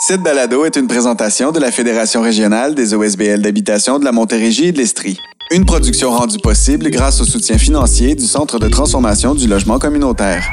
Cette balado est une présentation de la Fédération régionale des OSBL d'habitation de la Montérégie et de l'Estrie. Une production rendue possible grâce au soutien financier du Centre de transformation du logement communautaire.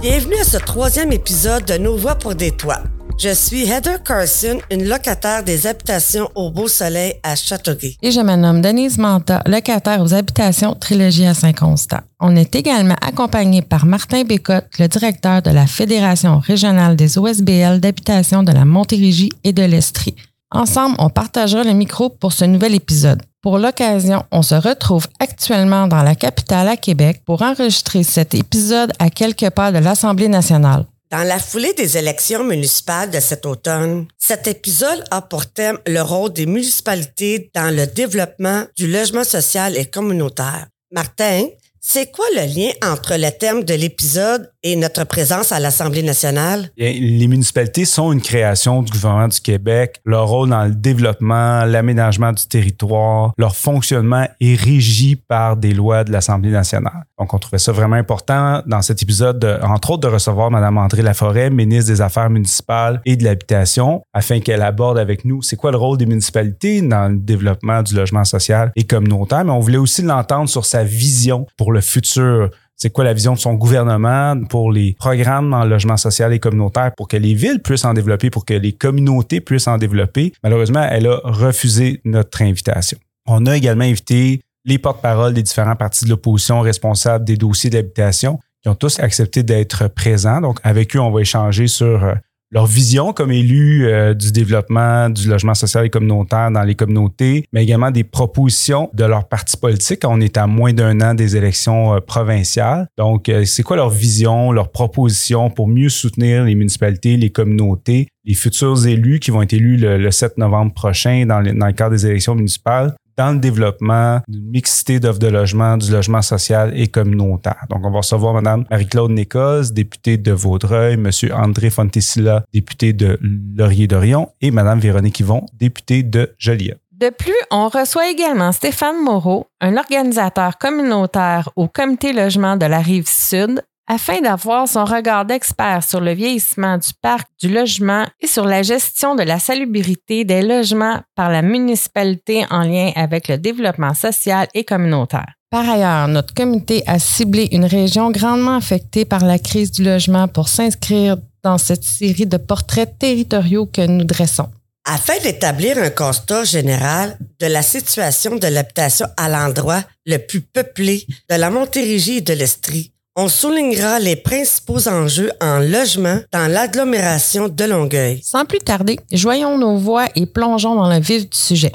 Bienvenue à ce troisième épisode de Nos Voix pour des toits. Je suis Heather Carson, une locataire des habitations au Beau Soleil à Châteauguay. Et je me nomme Denise Manta, locataire aux habitations Trilogie à Saint-Constant. On est également accompagné par Martin Bécotte, le directeur de la Fédération régionale des OSBL d'habitation de la Montérégie et de l'Estrie. Ensemble, on partagera le micro pour ce nouvel épisode. Pour l'occasion, on se retrouve actuellement dans la capitale à Québec pour enregistrer cet épisode à quelques pas de l'Assemblée nationale. Dans la foulée des élections municipales de cet automne, cet épisode a pour thème le rôle des municipalités dans le développement du logement social et communautaire. Martin, c'est quoi le lien entre le thème de l'épisode et notre présence à l'Assemblée nationale? Les municipalités sont une création du gouvernement du Québec. Leur rôle dans le développement, l'aménagement du territoire, leur fonctionnement est régi par des lois de l'Assemblée nationale. Donc, on trouvait ça vraiment important dans cet épisode, de, entre autres, de recevoir Mme André Laforêt, ministre des Affaires municipales et de l'Habitation, afin qu'elle aborde avec nous c'est quoi le rôle des municipalités dans le développement du logement social et communautaire. Mais on voulait aussi l'entendre sur sa vision pour le futur c'est quoi la vision de son gouvernement pour les programmes en logement social et communautaire pour que les villes puissent en développer, pour que les communautés puissent en développer? Malheureusement, elle a refusé notre invitation. On a également invité les porte-paroles des différents partis de l'opposition responsables des dossiers d'habitation qui ont tous accepté d'être présents. Donc, avec eux, on va échanger sur euh, leur vision comme élus euh, du développement du logement social et communautaire dans les communautés, mais également des propositions de leur parti politique. On est à moins d'un an des élections euh, provinciales. Donc, euh, c'est quoi leur vision, leurs propositions pour mieux soutenir les municipalités, les communautés, les futurs élus qui vont être élus le, 7 novembre prochain dans, dans le cadre des élections municipales? Dans le développement d'une mixité d'offres de logement, du logement social et communautaire. Donc, on va recevoir Mme Marie-Claude Nécos, députée de Vaudreuil, M. André Fontesilla, député de Laurier-Dorion, et Mme Véronique Yvon, députée de Joliette. De plus, on reçoit également Stéphane Moreau, un organisateur communautaire au Comité logement de la rive sud, afin d'avoir son regard d'expert sur le vieillissement du parc du logement et sur la gestion de la salubrité des logements par la municipalité en lien avec le développement social et communautaire. Par ailleurs, notre comité a ciblé une région grandement affectée par la crise du logement pour s'inscrire dans cette série de portraits territoriaux que nous dressons. Afin d'établir un constat général de la situation de l'habitation à l'endroit le plus peuplé de la Montérégie et de l'Estrie, on soulignera les principaux enjeux en logement dans l'agglomération de Longueuil. Sans plus tarder, joignons nos voix et plongeons dans le vif du sujet.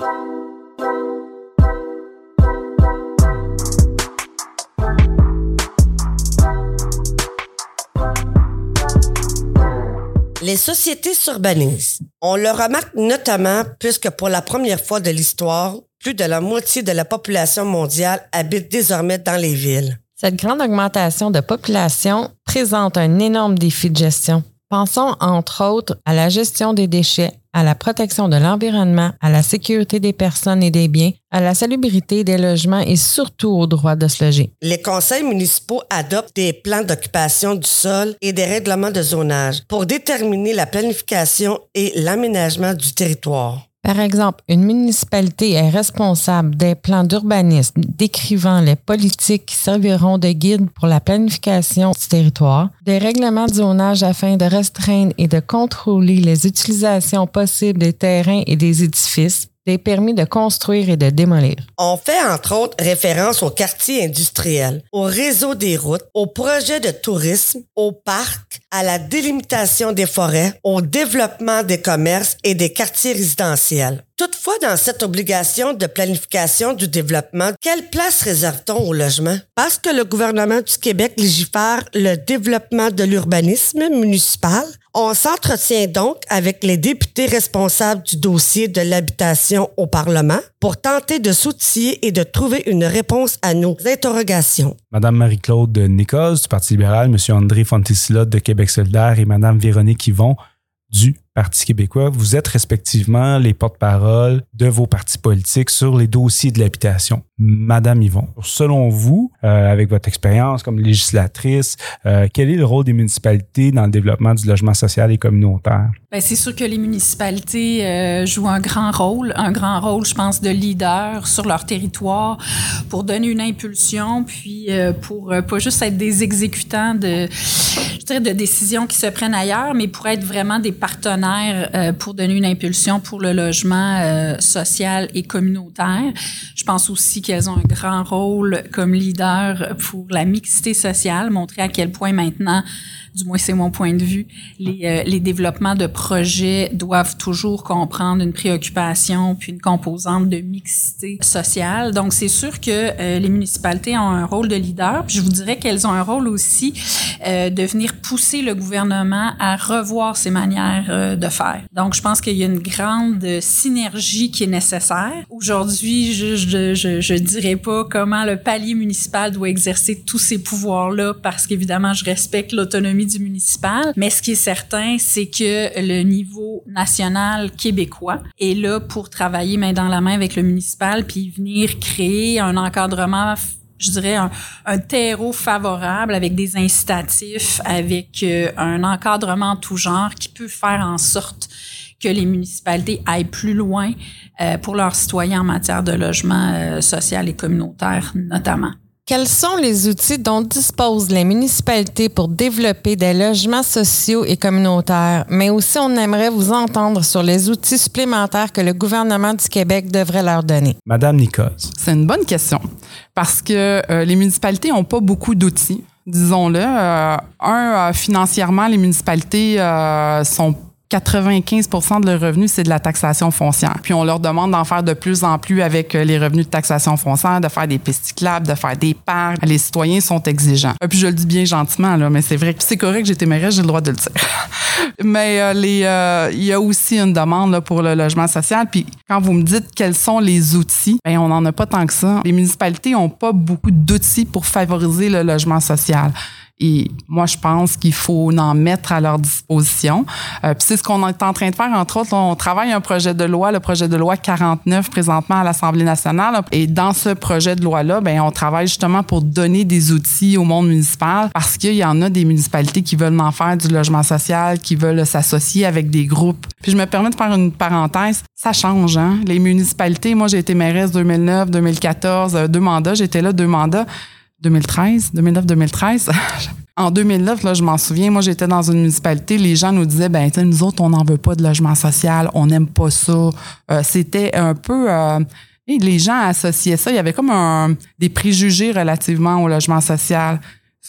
Les sociétés s'urbanisent. On le remarque notamment puisque pour la première fois de l'histoire, plus de la moitié de la population mondiale habite désormais dans les villes. Cette grande augmentation de population présente un énorme défi de gestion. Pensons entre autres à la gestion des déchets, à la protection de l'environnement, à la sécurité des personnes et des biens, à la salubrité des logements et surtout au droit de se loger. Les conseils municipaux adoptent des plans d'occupation du sol et des règlements de zonage pour déterminer la planification et l'aménagement du territoire. Par exemple, une municipalité est responsable des plans d'urbanisme décrivant les politiques qui serviront de guide pour la planification du territoire, des règlements de zonage afin de restreindre et de contrôler les utilisations possibles des terrains et des édifices, des permis de construire et de démolir. On fait entre autres référence aux quartiers industriels, au réseau des routes, aux projets de tourisme, aux parcs, à la délimitation des forêts, au développement des commerces et des quartiers résidentiels. Toutefois, dans cette obligation de planification du développement, quelle place réserve-t-on au logement? Parce que le gouvernement du Québec légifère le développement de l'urbanisme municipal, on s'entretient donc avec les députés responsables du dossier de l'habitation au Parlement pour tenter de s'outiller et de trouver une réponse à nos interrogations. Madame Marie-Claude Nicolas du Parti libéral, Monsieur André Fontesilla de Québec solidaire et Madame Véronique Yvon du Parti québécois. Vous êtes respectivement les porte-parole de vos partis politiques sur les dossiers de l'habitation. Madame Yvon, selon vous, euh, avec votre expérience comme législatrice, euh, quel est le rôle des municipalités dans le développement du logement social et communautaire? Bien, c'est sûr que les municipalités euh, jouent un grand rôle, un grand rôle, je pense, de leader sur leur territoire pour donner une impulsion, puis pour pas juste être des exécutants de, je dirais, de décisions qui se prennent ailleurs, mais pour être vraiment des partenaires euh, pour donner une impulsion pour le logement euh, social et communautaire. Je pense aussi qu'elles ont un grand rôle comme leader pour la mixité sociale, montrer à quel point maintenant du moins c'est mon point de vue, les, euh, les développements de projets doivent toujours comprendre une préoccupation puis une composante de mixité sociale. Donc c'est sûr que euh, les municipalités ont un rôle de leader, puis je vous dirais qu'elles ont un rôle aussi euh, de venir pousser le gouvernement à revoir ses manières de faire. Donc je pense qu'il y a une grande synergie qui est nécessaire. Aujourd'hui, je, je, je, je dirais pas comment le palier municipal doit exercer tous ses pouvoirs-là parce qu'évidemment, je respecte l'autonomie du municipal. Mais ce qui est certain, c'est que le niveau national québécois est là pour travailler main dans la main avec le municipal puis venir créer un encadrement je dirais, un, terreau favorable avec des incitatifs, avec euh, un encadrement tout genre qui peut faire en sorte que les municipalités aillent plus loin euh, pour leurs citoyens en matière de logement euh, social et communautaire notamment. Quels sont les outils dont disposent les municipalités pour développer des logements sociaux et communautaires? Mais aussi, on aimerait vous entendre sur les outils supplémentaires que le gouvernement du Québec devrait leur donner. Madame Nicole. C'est une bonne question parce que euh, les municipalités n'ont pas beaucoup d'outils disons-le. Euh, un, euh, financièrement, les municipalités sont 95% de leurs revenus, c'est de la taxation foncière. Puis on leur demande d'en faire de plus en plus avec euh, les revenus de taxation foncière, de faire des pistes cyclables, de faire des parcs. Les citoyens sont exigeants. Et puis je le dis bien gentiment, là, mais c'est vrai c'est correct, j'étais mairesse, j'ai le droit de le dire. mais euh, les, euh, il y a aussi une demande là, pour le logement social. Puis quand vous me dites quels sont les outils, bien, on n'en a pas tant que ça. Les municipalités n'ont pas beaucoup d'outils pour favoriser le logement social. Et moi, je pense qu'il faut en mettre à leur disposition. Euh, puis c'est ce qu'on est en train de faire. Entre autres, on travaille un projet de loi, le projet de loi 49 présentement à l'Assemblée nationale. Et dans ce projet de loi-là, ben on travaille justement pour donner des outils au monde municipal parce qu'il y en a des municipalités qui veulent en faire du logement social, qui veulent s'associer avec des groupes. Puis je me permets de faire une parenthèse. Ça change, hein? Les municipalités, moi, j'ai été mairesse 2009, 2014, euh, deux mandats. J'étais là deux mandats. 2013, 2009-2013. en 2009, là, je m'en souviens, moi, j'étais dans une municipalité, les gens nous disaient, ben, nous autres, on n'en veut pas de logement social, on n'aime pas ça. Euh, c'était un peu... Euh, les gens associaient ça. Il y avait comme un, des préjugés relativement au logement social.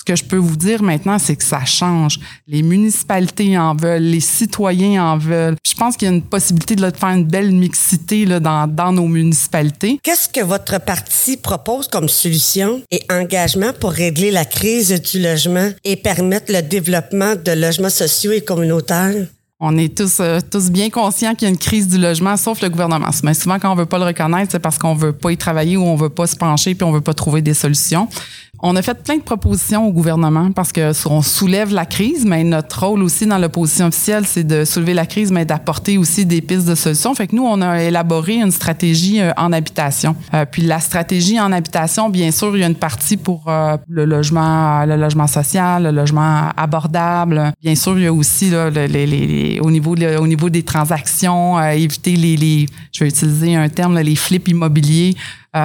Ce que je peux vous dire maintenant, c'est que ça change. Les municipalités en veulent, les citoyens en veulent. je pense qu'il y a une possibilité de, faire une belle mixité là, dans, dans nos municipalités. Qu'est-ce que votre parti propose comme solution et engagement pour régler la crise du logement et permettre le développement de logements sociaux et communautaires? On est tous, euh, tous bien conscients qu'il y a une crise du logement, sauf le gouvernement. Mais souvent, quand on veut pas le reconnaître, c'est parce qu'on veut pas y travailler ou on veut pas se pencher puis on veut pas trouver des solutions. On a fait plein de propositions au gouvernement parce que on soulève la crise, mais notre rôle aussi dans l'opposition officielle, c'est de soulever la crise, mais d'apporter aussi des pistes de solutions. Fait que nous, on a élaboré une stratégie euh, en habitation. Euh, puis la stratégie en habitation, bien sûr, il y a une partie pour euh, le logement, le logement social, le logement abordable. Bien sûr, il y a aussi là, les, les, au niveau au niveau des transactions, éviter les, les, je vais utiliser un terme, les flips immobiliers.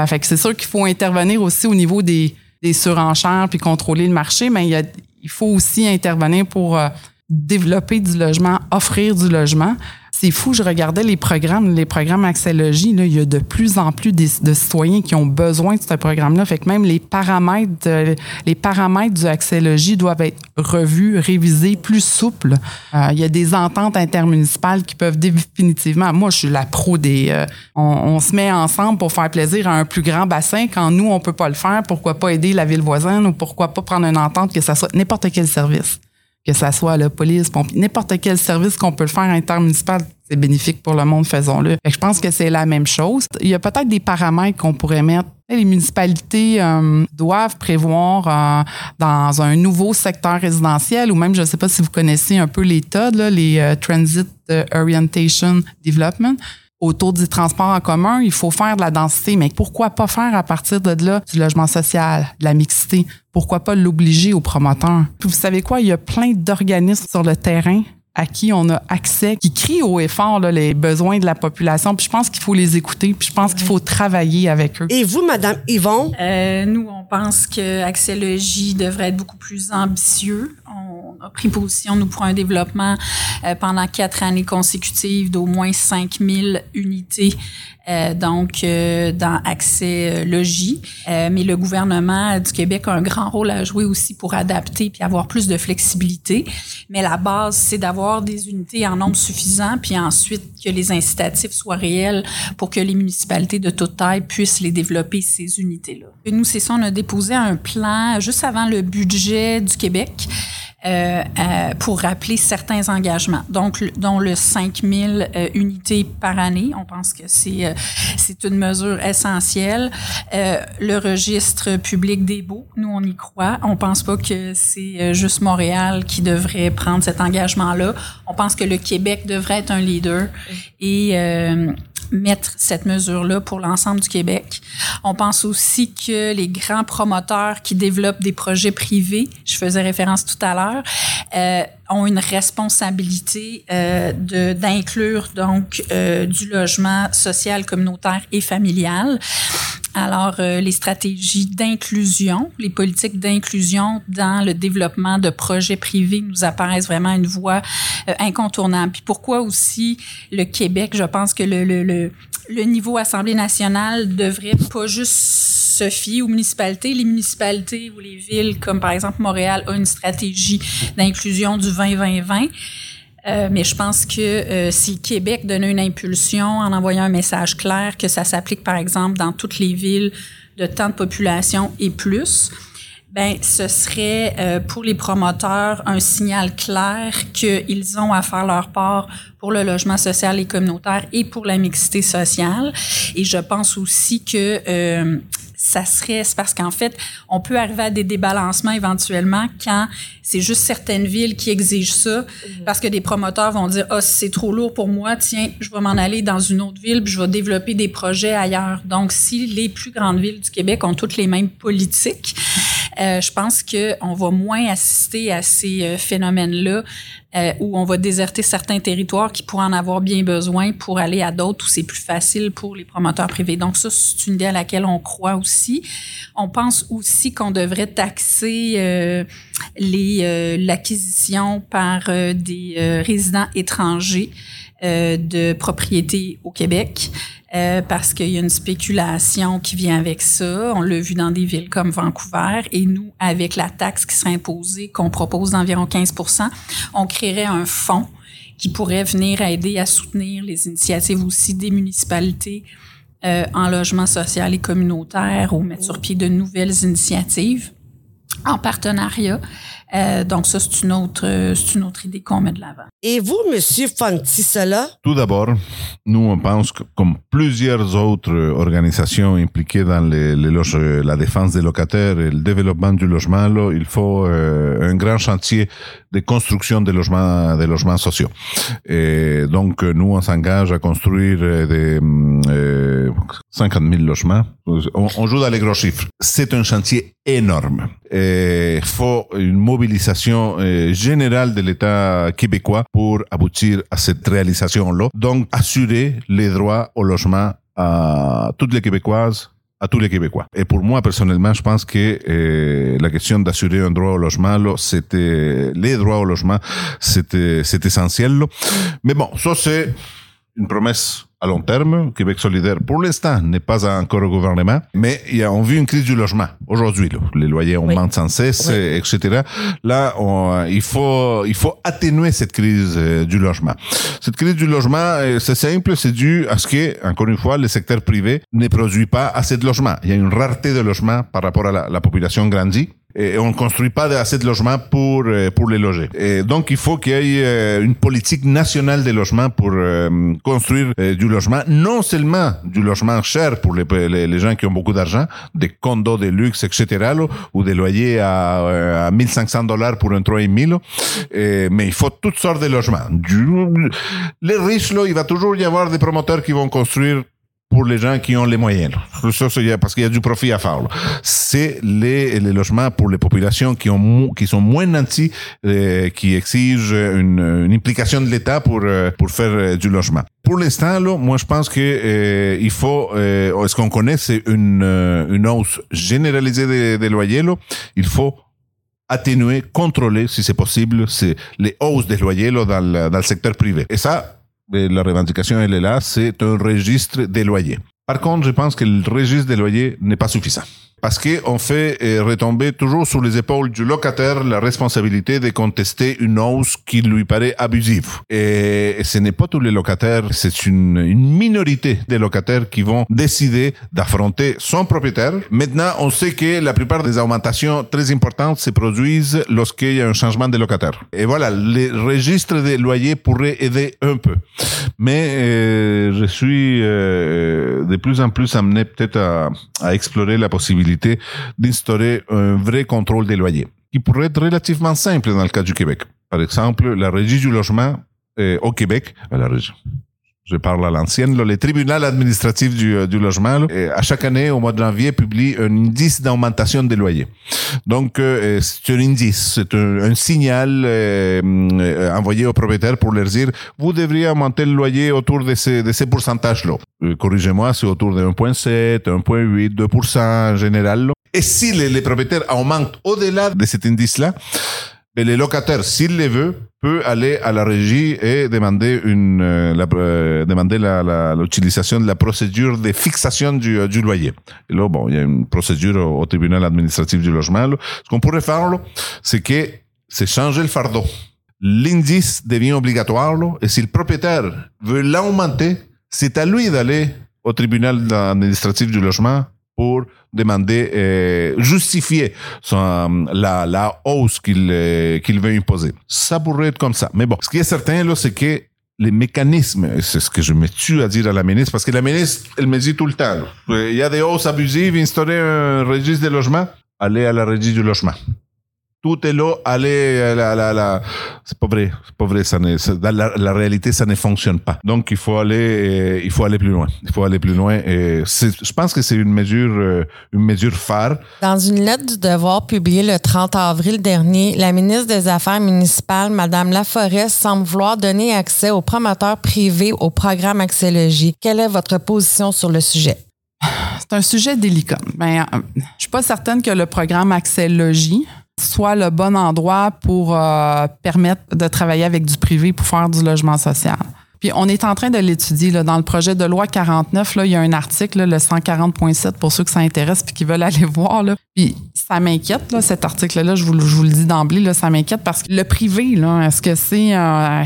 fait que c'est sûr qu'il faut intervenir aussi au niveau des des surenchères puis contrôler le marché, mais il, il faut aussi intervenir pour euh, développer du logement, offrir du logement. C'est fou, je regardais les programmes, les programmes Axélogie, là, il y a de plus en plus de, citoyens qui ont besoin de ce programme-là. Fait que même les paramètres, les paramètres du Axélogie doivent être revus, révisés, plus souples. Euh, il y a des ententes intermunicipales qui peuvent définitivement. Moi, je suis la pro des. Euh, on, se met ensemble pour faire plaisir à un plus grand bassin. Quand nous, on peut pas le faire, pourquoi pas aider la ville voisine ou pourquoi pas prendre une entente que ça soit n'importe quel service que ça soit la police, n'importe quel service qu'on peut faire intermunicipal, c'est bénéfique pour le monde, faisons-le. Je pense que c'est la même chose. Il y a peut-être des paramètres qu'on pourrait mettre. Les municipalités euh, doivent prévoir euh, dans un nouveau secteur résidentiel ou même, je ne sais pas si vous connaissez un peu les TOD, les euh, Transit Orientation Development autour du transport en commun, il faut faire de la densité, mais pourquoi pas faire à partir de là du logement social, de la mixité? Pourquoi pas l'obliger aux promoteurs? Puis vous savez quoi, il y a plein d'organismes sur le terrain à qui on a accès, qui crient haut et fort là, les besoins de la population. Puis je pense qu'il faut les écouter, puis je pense qu'il faut travailler avec eux. Et vous, Madame Yvon? Euh, nous, on pense que Accès Logis devrait être beaucoup plus ambitieux. A pris position, nous, pour un développement euh, pendant quatre années consécutives d'au moins 5000 unités euh, donc euh, dans accès euh, logis. mais le gouvernement du Québec a un grand rôle à jouer aussi pour adapter puis avoir plus de flexibilité. Mais la base, c'est d'avoir des unités en nombre suffisant, puis ensuite que les incitatifs soient réels pour que les municipalités de toute taille puissent les développer, ces unités-là. Nous, c'est ça, on a déposé un plan juste avant le budget du Québec. Euh, euh, pour rappeler certains engagements, donc dont le 5000 euh, unités par année. On pense que c'est c'est une mesure essentielle. le registre public des baux, nous on y croit. On pense pas que c'est juste Montréal qui devrait prendre cet engagement-là. On pense que le Québec devrait être un leader et mettre cette mesure-là pour l'ensemble du Québec. On pense aussi que les grands promoteurs qui développent des projets privés, je faisais référence tout à l'heure, euh, ont une responsabilité euh, d'inclure donc euh, du logement social, communautaire et familial. Alors, euh, les stratégies d'inclusion, les politiques d'inclusion dans le développement de projets privés nous apparaissent vraiment une voie euh, incontournable. Puis pourquoi aussi le Québec, je pense que le, le, le, le niveau Assemblée nationale devrait pas juste se fier aux municipalités. Les municipalités ou les villes, comme par exemple Montréal, ont une stratégie d'inclusion du 20-20-20. Euh, mais je pense que euh, si Québec donnait une impulsion en envoyant un message clair que ça s'applique, par exemple, dans toutes les villes de tant de population et plus, ben ce serait euh, pour les promoteurs un signal clair qu'ils ont à faire leur part pour le logement social et communautaire et pour la mixité sociale. Et je pense aussi que euh, ça serait, c'est parce qu'en fait, on peut arriver à des débalancements éventuellement quand c'est juste certaines villes qui exigent ça, mhm. parce que des promoteurs vont dire, ah, oh, c'est trop lourd pour moi, tiens, je vais m'en aller dans une autre ville, puis je vais développer des projets ailleurs. Donc, si les plus grandes villes du Québec ont toutes les mêmes politiques, euh, je pense qu'on va moins assister à ces euh, phénomènes-là euh, où on va déserter certains territoires qui pourraient en avoir bien besoin pour aller à d'autres où c'est plus facile pour les promoteurs privés. Donc ça, c'est une idée à laquelle on croit aussi. On pense aussi qu'on devrait taxer l'acquisition par des résidents étrangers de propriétés au Québec. Euh, parce qu'il y a une spéculation qui vient avec ça. On l'a vu dans des villes comme Vancouver. Et nous, avec la taxe qui serait imposée, qu'on propose d'environ 15% on créerait un fonds qui pourrait venir aider à soutenir les initiatives aussi des municipalités euh, en logement social et communautaire ou mettre sur pied de nouvelles initiatives en partenariat. Euh, donc ça, c'est une autre, c'est une autre idée qu'on met de l'avant. Et vous, Monsieur Fontisola? Tout d'abord, nous, on pense que comme plusieurs autres organisations impliquées dans les, les la défense des locataires et le développement du logement, là, il faut euh, un grand chantier de construction des logements, des logements sociaux. Et donc, nous, on s'engage à construire des euh, 50 000 logements. On, joue dans les gros chiffres. C'est un chantier énorme. Il faut une mobilisation euh, générale de l'État québécois pour aboutir à cette réalisation-là. Donc, assurer les droits au logement à toutes les Québécoises, à tous les Québécois. Et pour moi, personnellement, je pense que euh, la question d'assurer un droit au logement, c'était les droits au logement, c'était essentiel. Mais bon, ça c'est une promesse à long terme. Québec solidaire, pour l'instant, n'est pas encore au gouvernement, mais il y a, on vit une crise du logement aujourd'hui. Les loyers augmentent sans cesse, etc. Là, on, il faut il faut atténuer cette crise euh, du logement. Cette crise du logement, euh, c'est simple, c'est dû à ce que, encore une fois, le secteur privé ne produit pas assez de logements. Il y a une rareté de logements par rapport à la, la population grandie. Et on ne construit pas assez de logements pour euh, pour les loger. Et donc il faut qu'il y ait euh, une politique nationale des logements pour euh, construire du logement, non seulement du logement cher pour les, les, gens qui ont beaucoup d'argent, des condos de luxe, etc., ou des loyers à, à 1500 dollars pour un 3,5, et, mais il faut toutes sortes de logements. Du, les riches, là, il va toujours y avoir des promoteurs qui vont construire pour les gens qui ont les moyens. parce qu'il y a du profit à faire. C'est les, logements pour les populations qui ont qui sont moins nantis, euh, qui exigent une, implication de l'État pour euh, faire euh, du logement. Pour l'instant, moi je pense que il faut, euh, ce qu'on connaît, c'est une hausse généralisée des, loyers. Il faut atténuer, contrôler, si c'est possible, les hausses des loyers dans, le, dans le secteur privé. Et ça, la revendication, elle est là, c'est un registre des loyers. Par contre, je pense que le registre des loyers n'est pas suffisant. Parce qu'on fait euh, retomber toujours sur les épaules du locataire la responsabilité de contester une hausse qui lui paraît abusive. Et ce n'est pas tous les locataires, c'est une, minorité des locataires qui vont décider d'affronter son propriétaire. Maintenant, on sait que la plupart des augmentations très importantes se produisent lorsqu'il y a un changement de locataire. Et voilà, les registres des loyers pourraient aider un peu. Mais euh, je suis euh, de plus en plus amené peut-être à explorer la possibilité d'instaurer un vrai contrôle des loyers, qui pourrait être relativement simple dans le cas du Québec. Par exemple, la régie du logement au Québec, la régie, je parle à l'ancienne, le tribunal administratif du, euh, du logement, à chaque année, au mois de janvier, publie un indice d'augmentation des loyers. Donc, euh, c'est un indice, c'est un, un, signal euh, envoyé aux propriétaires pour leur dire, vous devriez augmenter le loyer autour de ces, de ces pourcentages-là. Corrigez-moi, c'est autour de 1,7, 1,8, 2% en général. Et si les, les propriétaires augmentent au-delà de cet indice-là, et le locataire, s'il le veut, peut aller à la régie et demander une, euh, la, euh, l'utilisation de la procédure de fixation du, du, loyer. Et là, bon, il y a une procédure au, tribunal administratif du logement. Ce qu'on pourrait faire, c'est que c'est changer le fardeau. L'indice devient obligatoire, et si le propriétaire veut l'augmenter, c'est à lui d'aller au tribunal administratif du logement pour demander, euh, justifier son, la, la hausse qu'il euh, qu'il veut imposer. Ça pourrait être comme ça. Mais bon, ce qui est certain, là, c'est que les mécanismes, c'est ce que je me tue à dire à la ministre, parce que la ministre, elle me dit tout le temps, il y a des hausses abusives, instaurer un registre de logement, aller à la régie du logement tout est là, allez, la, la, la. c'est pas vrai, c'est pas vrai, ça ne, dans la, la, réalité, ça ne fonctionne pas. Donc, il faut aller, il faut aller plus loin. Il faut aller plus loin. Et je pense que c'est une mesure, euh, une mesure phare. Dans une lettre du devoir publiée le 30 avril dernier, la ministre des Affaires municipales, Madame Laforest, semble vouloir donner accès aux promoteurs privés au programme Accès Logis. Quelle est votre position sur le sujet? C'est un sujet délicat. Ben, je suis pas certaine que le programme Accès Logis soit le bon endroit pour euh, permettre de travailler avec du privé pour faire du logement social. Puis on est en train de l'étudier dans le projet de loi 49 là, il y a un article le 140.7 pour ceux que ça intéresse qui veulent aller voir là. Puis ça m'inquiète là cet article là, je vous, je vous le dis d'emblée là, ça m'inquiète parce que le privé là, est-ce que c'est euh,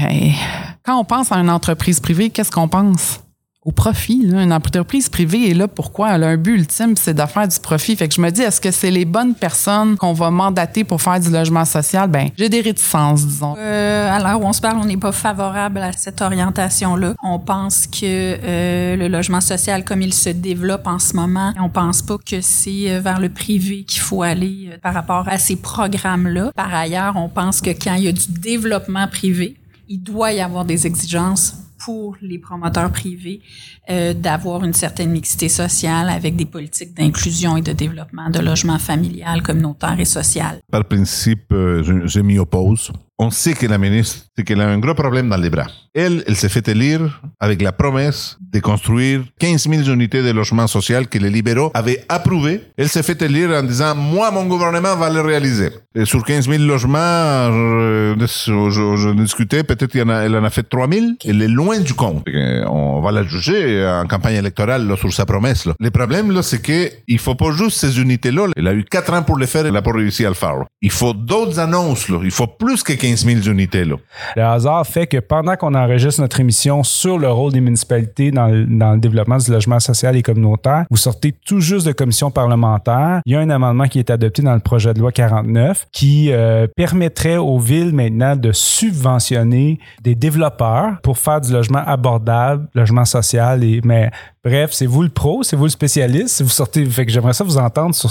quand on pense à une entreprise privée, qu'est-ce qu'on pense? Au profit. Là. Une entreprise privée est là pourquoi? Elle a un but ultime, c'est de faire du profit. Fait que je me dis, est-ce que c'est les bonnes personnes qu'on va mandater pour faire du logement social? Ben, j'ai des réticences, disons. Euh, alors, on se parle, on n'est pas favorable à cette orientation-là. On pense que euh, le logement social, comme il se développe en ce moment, on pense pas que c'est euh, vers le privé qu'il faut aller euh, par rapport à ces programmes-là. Par ailleurs, on pense que quand il y a du développement privé, il doit y avoir des exigences pour les promoteurs privés euh, d'avoir une certaine mixité sociale avec des politiques d'inclusion et de développement de logement familial, communautaire et social. Par principe, euh, je, je m'y oppose. On sait que la ministre, c'est qu'elle a un gros problème dans les bras. Elle, elle s'est fait élire avec la promesse de construire 15 000 unités de logement social que les libéraux avaient approuvé. Elle s'est fait élire en disant, moi, mon gouvernement va le réaliser. Et sur 15 000 logements, je, discutais, peut-être qu'elle en a fait 3 000. Elle est loin du compte. On va la juger en campagne électorale sur sa promesse. Le problème, là, c'est que il faut pas juste ces unités-là. Elle a eu 4 ans pour les faire, elle n'a pas réussi à faire. Il faut d'autres annonces. Il faut plus que 15 15 000 unités. Le hasard fait que pendant qu'on enregistre notre émission sur le rôle des municipalités dans le, dans le développement du logement social et communautaire, vous sortez tout juste de commission parlementaire. Il y a un amendement qui est adopté dans le projet de loi 49 qui euh, permettrait aux villes maintenant de subventionner des développeurs pour faire du logement abordable, logement social et mais Bref, c'est vous le pro, c'est vous le spécialiste. Vous sortez, fait que j'aimerais ça vous entendre sur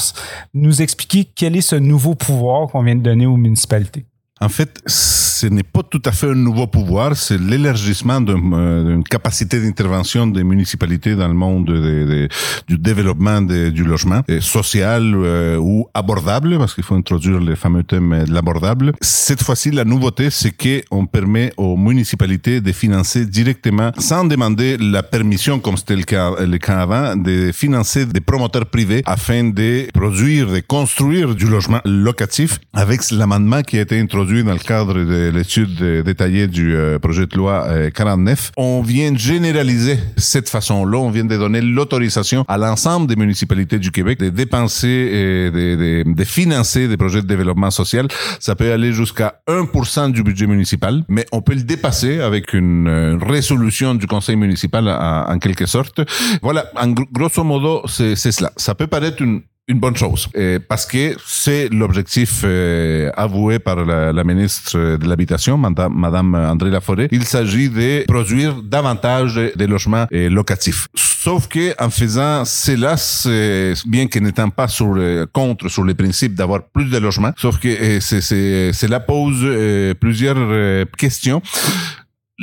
nous expliquer quel est ce nouveau pouvoir qu'on vient de donner aux municipalités. En fait, ce n'est pas tout à fait un nouveau pouvoir, c'est l'élargissement d'une capacité d'intervention des municipalités dans le monde de, de, du développement du logement social euh, ou abordable, parce qu'il faut introduire le fameux thème de l'abordable. Cette fois-ci, la nouveauté, c'est qu'on permet aux municipalités de financer directement, sans demander la permission, comme c'était le cas, le cas avant, de financer des promoteurs privés afin de produire, de construire du logement locatif avec l'amendement qui a été introduit dans le cadre de l'étude détaillée du euh, projet de loi 49, euh, on vient généraliser cette façon-là, on vient de donner l'autorisation à l'ensemble des municipalités du Québec de dépenser et de, financer des projets de développement social. Ça peut aller jusqu'à 1% du budget municipal, mais on peut le dépasser avec une euh, résolution du conseil municipal en, en quelque sorte. Voilà, en grosso modo, c'est cela. Ça peut paraître une une bonne chose. Euh, parce que c'est l'objectif euh, avoué par la, la, ministre de l'habitation madame, madame André Laforêt. Il s'agit de produire davantage de logements euh, locatifs. Sauf que en faisant cela bien que n'étant pas sur contre sur les principes d'avoir plus de logements sauf que c'est cela pose plusieurs questions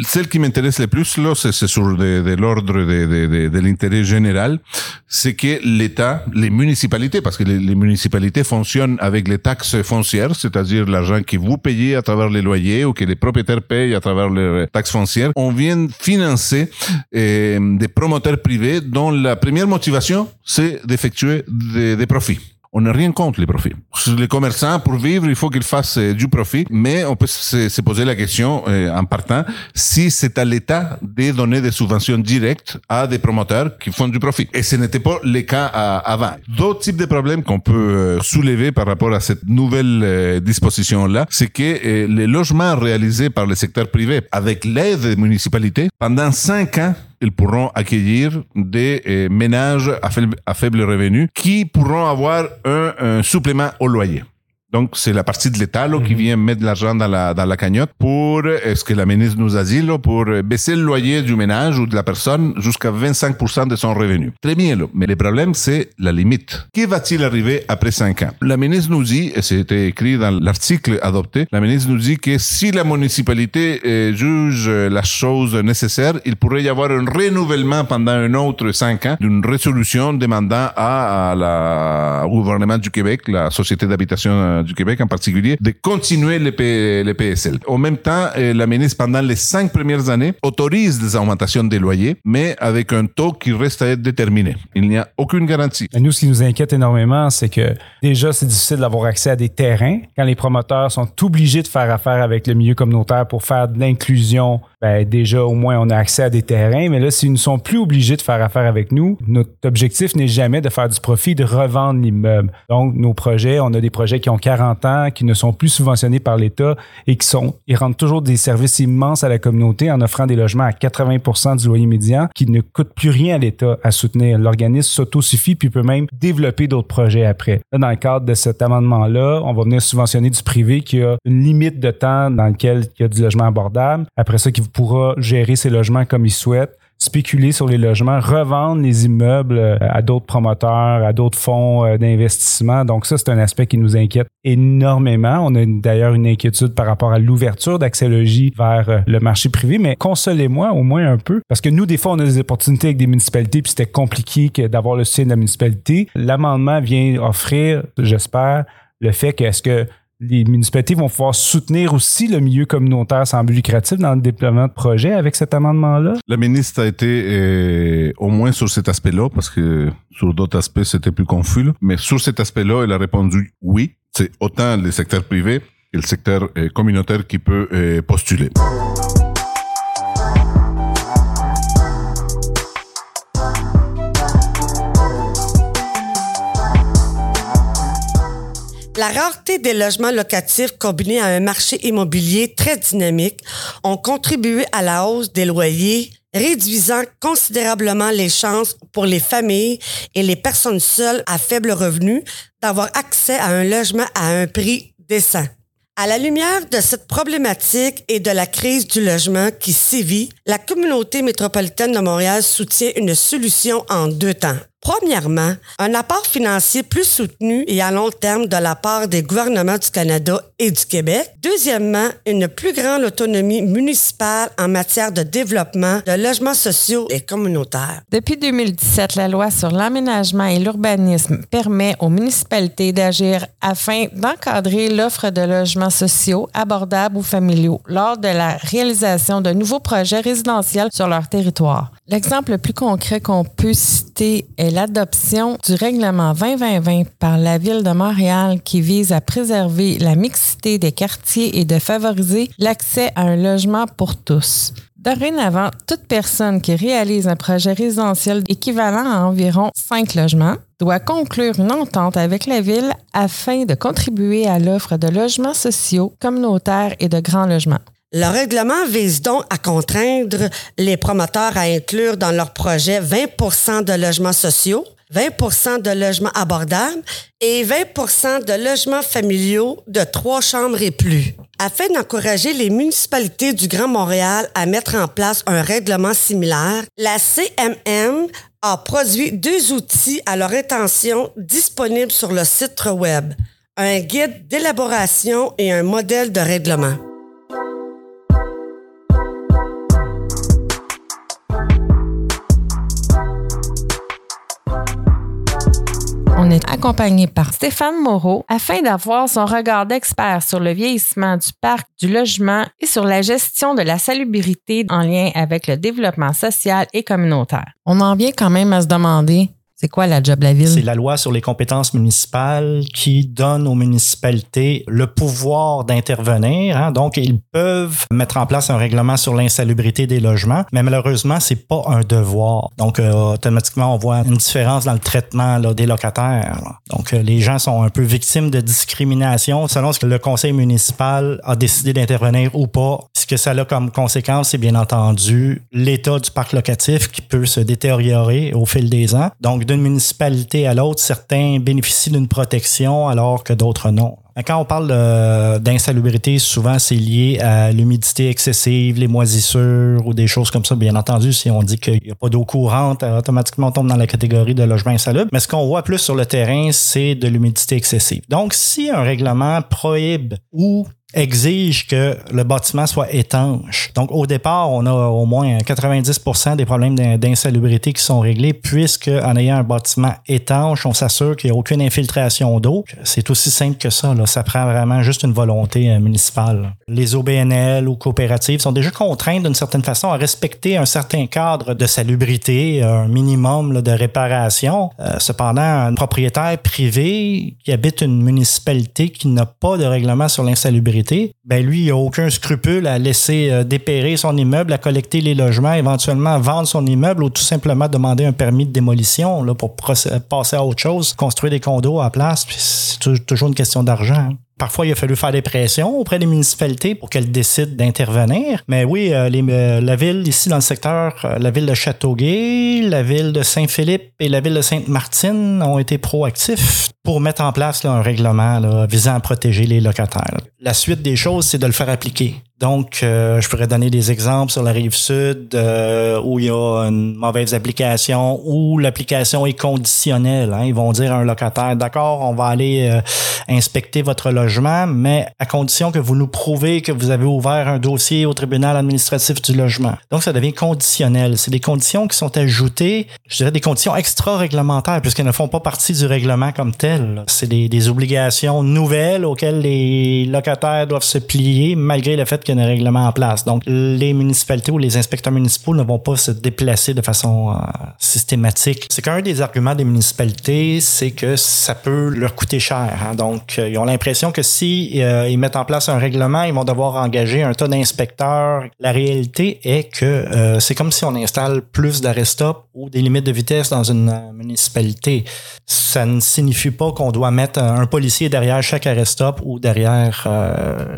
celle qui m'intéresse le plus, là, c'est sur de, de l'ordre de, de, de l'intérêt général, c'est que l'État, les municipalités, parce que les, les, municipalités fonctionnent avec les taxes foncières, c'est-à-dire l'argent que vous payez à travers les loyers ou que les propriétaires payent à travers les taxes foncières, on vient financer euh, des promoteurs privés dont la première motivation, c'est d'effectuer des, des profits on n'a rien contre les profits. Les commerçants, pour vivre, il faut qu'ils fassent euh, du profit, mais on peut se, se poser la question euh, en partant si c'est à l'État de donner des subventions directes à des promoteurs qui font du profit. Et ce n'était pas le cas avant. D'autres types de problèmes qu'on peut euh, soulever par rapport à cette nouvelle disposition-là, c'est que les logements réalisés par le secteur privé avec l'aide des municipalités, pendant cinq ans, ils pourront accueillir des euh, ménages à faible, revenu qui pourront avoir un supplément au loyer. Donc, c'est la partie de l'État qui vient mettre de l'argent dans la, dans la cagnotte pour, est-ce que la ministre nous a dit, là, pour baisser le loyer du ménage ou de la personne jusqu'à 25% de son revenu? Très bien, là. mais le problème, c'est la limite. Qui va-t-il arriver après 5 ans? La ministre nous dit, et c'était écrit dans l'article adopté, la ministre nous dit que si la municipalité euh, juge la chose nécessaire, il pourrait y avoir un renouvellement pendant un autre 5 ans d'une résolution demandant à, à la, au gouvernement du Québec, la Société d'habitation euh, du Québec en particulier, de continuer les, les PSL. En même temps, euh, la ministre, pendant les cinq premières années, autorise des augmentations des loyers, mais avec un taux qui reste à être déterminé. Il n'y a aucune garantie. nous, ce qui nous inquiète énormément, c'est que déjà, c'est difficile d'avoir accès à des terrains quand les promoteurs sont obligés de faire affaire avec le milieu communautaire pour faire de l'inclusion ben déjà au moins on a accès à des terrains, mais là, s'ils ne sont plus obligés de faire affaire avec nous, notre objectif n'est jamais de faire du profit, de revendre l'immeuble. Donc, nos projets, on a des projets qui ont 40 ans, qui ne sont plus subventionnés par l'État et qui sont, ils rendent toujours des services immenses à la communauté en offrant des logements à 80% du loyer médian qui ne coûtent plus rien à l'État à soutenir. L'organisme s'autosuffit puis peut même développer d'autres projets après. Là, dans le cadre de cet amendement-là, on va venir subventionner du privé qui a une limite de temps dans lequel il y a du logement abordable. Après ça, qui pourra gérer ses logements comme il souhaite spéculer sur les logements, revendre les immeubles euh, à d'autres promoteurs, à d'autres fonds euh, d'investissement. Donc ça, c'est un aspect qui nous inquiète énormément. On a d'ailleurs une inquiétude par rapport à l'ouverture d'Axélogie vers euh, le marché privé, mais consolez-moi au moins un peu, parce que nous, des fois, on a des opportunités avec des municipalités, puis c'était compliqué d'avoir le soutien de la municipalité. L'amendement vient offrir, j'espère, le fait que est-ce que les municipalités vont pouvoir soutenir aussi le milieu communautaire sans but lucratif dans le déploiement de projets avec cet amendement-là? La ministre a été euh, au moins sur cet aspect-là, parce que sur d'autres aspects, c'était plus confus. Mais sur cet aspect-là, elle a répondu oui. C'est autant le secteur privé que le secteur communautaire qui peut euh, postuler. La rareté des logements locatifs combinée à un marché immobilier très dynamique ont contribué à la hausse des loyers, réduisant considérablement les chances pour les familles et les personnes seules à faible revenu d'avoir accès à un logement à un prix décent. À la lumière de cette problématique et de la crise du logement qui sévit, la communauté métropolitaine de Montréal soutient une solution en deux temps. Premièrement, un apport financier plus soutenu et à long terme de la part des gouvernements du Canada et du Québec. Deuxièmement, une plus grande autonomie municipale en matière de développement de logements sociaux et communautaires. Depuis 2017, la loi sur l'aménagement et l'urbanisme permet aux municipalités d'agir afin d'encadrer l'offre de logements sociaux abordables ou familiaux lors de la réalisation de nouveaux projets résidentiels sur leur territoire. L'exemple le plus concret qu'on peut citer est l'adoption du règlement 2020 par la Ville de Montréal qui vise à préserver la mixité des quartiers et de favoriser l'accès à un logement pour tous. Dorénavant, toute personne qui réalise un projet résidentiel équivalent à environ 5 logements doit conclure une entente avec la Ville afin de contribuer à l'offre de logements sociaux, communautaires et de grands logements. Le règlement vise donc à contraindre les promoteurs à inclure dans leur projet 20% de logements sociaux, 20% de logements abordables et 20% de logements familiaux de trois chambres et plus. Afin d'encourager les municipalités du Grand Montréal à mettre en place un règlement similaire, la CMM a produit deux outils à leur intention disponibles sur le site web, un guide d'élaboration et un modèle de règlement. Est accompagné par Stéphane Moreau afin d'avoir son regard d'expert sur le vieillissement du parc, du logement et sur la gestion de la salubrité en lien avec le développement social et communautaire. On en vient quand même à se demander c'est quoi la job la ville? C'est la loi sur les compétences municipales qui donne aux municipalités le pouvoir d'intervenir. Hein. Donc, ils peuvent mettre en place un règlement sur l'insalubrité des logements, mais malheureusement, c'est pas un devoir. Donc, euh, automatiquement, on voit une différence dans le traitement des locataires. Donc, euh, les gens sont un peu victimes de discrimination selon ce que le conseil municipal a décidé d'intervenir ou pas. Ce que ça a comme conséquence, c'est bien entendu l'état du parc locatif qui peut se détériorer au fil des ans. Donc, d'une municipalité à l'autre, certains bénéficient d'une protection alors que d'autres non. Quand on parle d'insalubrité, souvent c'est lié à l'humidité excessive, les moisissures ou des choses comme ça. Bien entendu, si on dit qu'il n'y a pas d'eau courante, automatiquement on tombe dans la catégorie de logement insalubre. Mais ce qu'on voit plus sur le terrain, c'est de l'humidité excessive. Donc, si un règlement prohibe ou exige que le bâtiment soit étanche. Donc, au départ, on a au moins 90% des problèmes d'insalubrité qui sont réglés puisque en ayant un bâtiment étanche, on s'assure qu'il n'y a aucune infiltration d'eau. C'est aussi simple que ça. Là. Ça prend vraiment juste une volonté euh, municipale. Les OBNL ou coopératives sont déjà contraintes d'une certaine façon à respecter un certain cadre de salubrité, un minimum de réparation. Euh, cependant, un propriétaire privé qui habite une municipalité qui n'a pas de règlement sur l'insalubrité ben lui, il n'a aucun scrupule à laisser euh, dépérer son immeuble, à collecter les logements, éventuellement vendre son immeuble ou tout simplement demander un permis de démolition là, pour passer à autre chose, construire des condos à place. C'est toujours une question d'argent. Parfois, il a fallu faire des pressions auprès des municipalités pour qu'elles décident d'intervenir. Mais oui, euh, euh, la ville ici dans le secteur, la ville de Châteauguay, la ville de Saint-Philippe et la ville de Sainte-Martine ont été proactifs pour mettre en place un règlement visant à protéger les locataires. La suite des choses, c'est de le faire appliquer. Donc, euh, je pourrais donner des exemples sur la rive sud euh, où il y a une mauvaise application, où l'application est conditionnelle. Hein. Ils vont dire à un locataire, d'accord, on va aller euh, inspecter votre logement, mais à condition que vous nous prouvez que vous avez ouvert un dossier au tribunal administratif du logement. Donc, ça devient conditionnel. C'est des conditions qui sont ajoutées, je dirais des conditions extra-réglementaires, puisqu'elles ne font pas partie du règlement comme tel. C'est des, des obligations nouvelles auxquelles les locataires doivent se plier, malgré le fait qu'il y règlements en place. Donc, les municipalités ou les inspecteurs municipaux ne vont pas se déplacer de façon euh, systématique. C'est qu'un des arguments des municipalités, c'est que ça peut leur coûter cher. Hein. Donc, euh, ils ont l'impression que si euh, ils mettent en place un règlement, ils vont devoir engager un tas d'inspecteurs. La réalité est que c'est comme si on installe plus d'arrêt-stop ou des limites de vitesse dans une municipalité. Ça ne signifie pas qu'on doit mettre un policier derrière chaque arrêt-stop ou derrière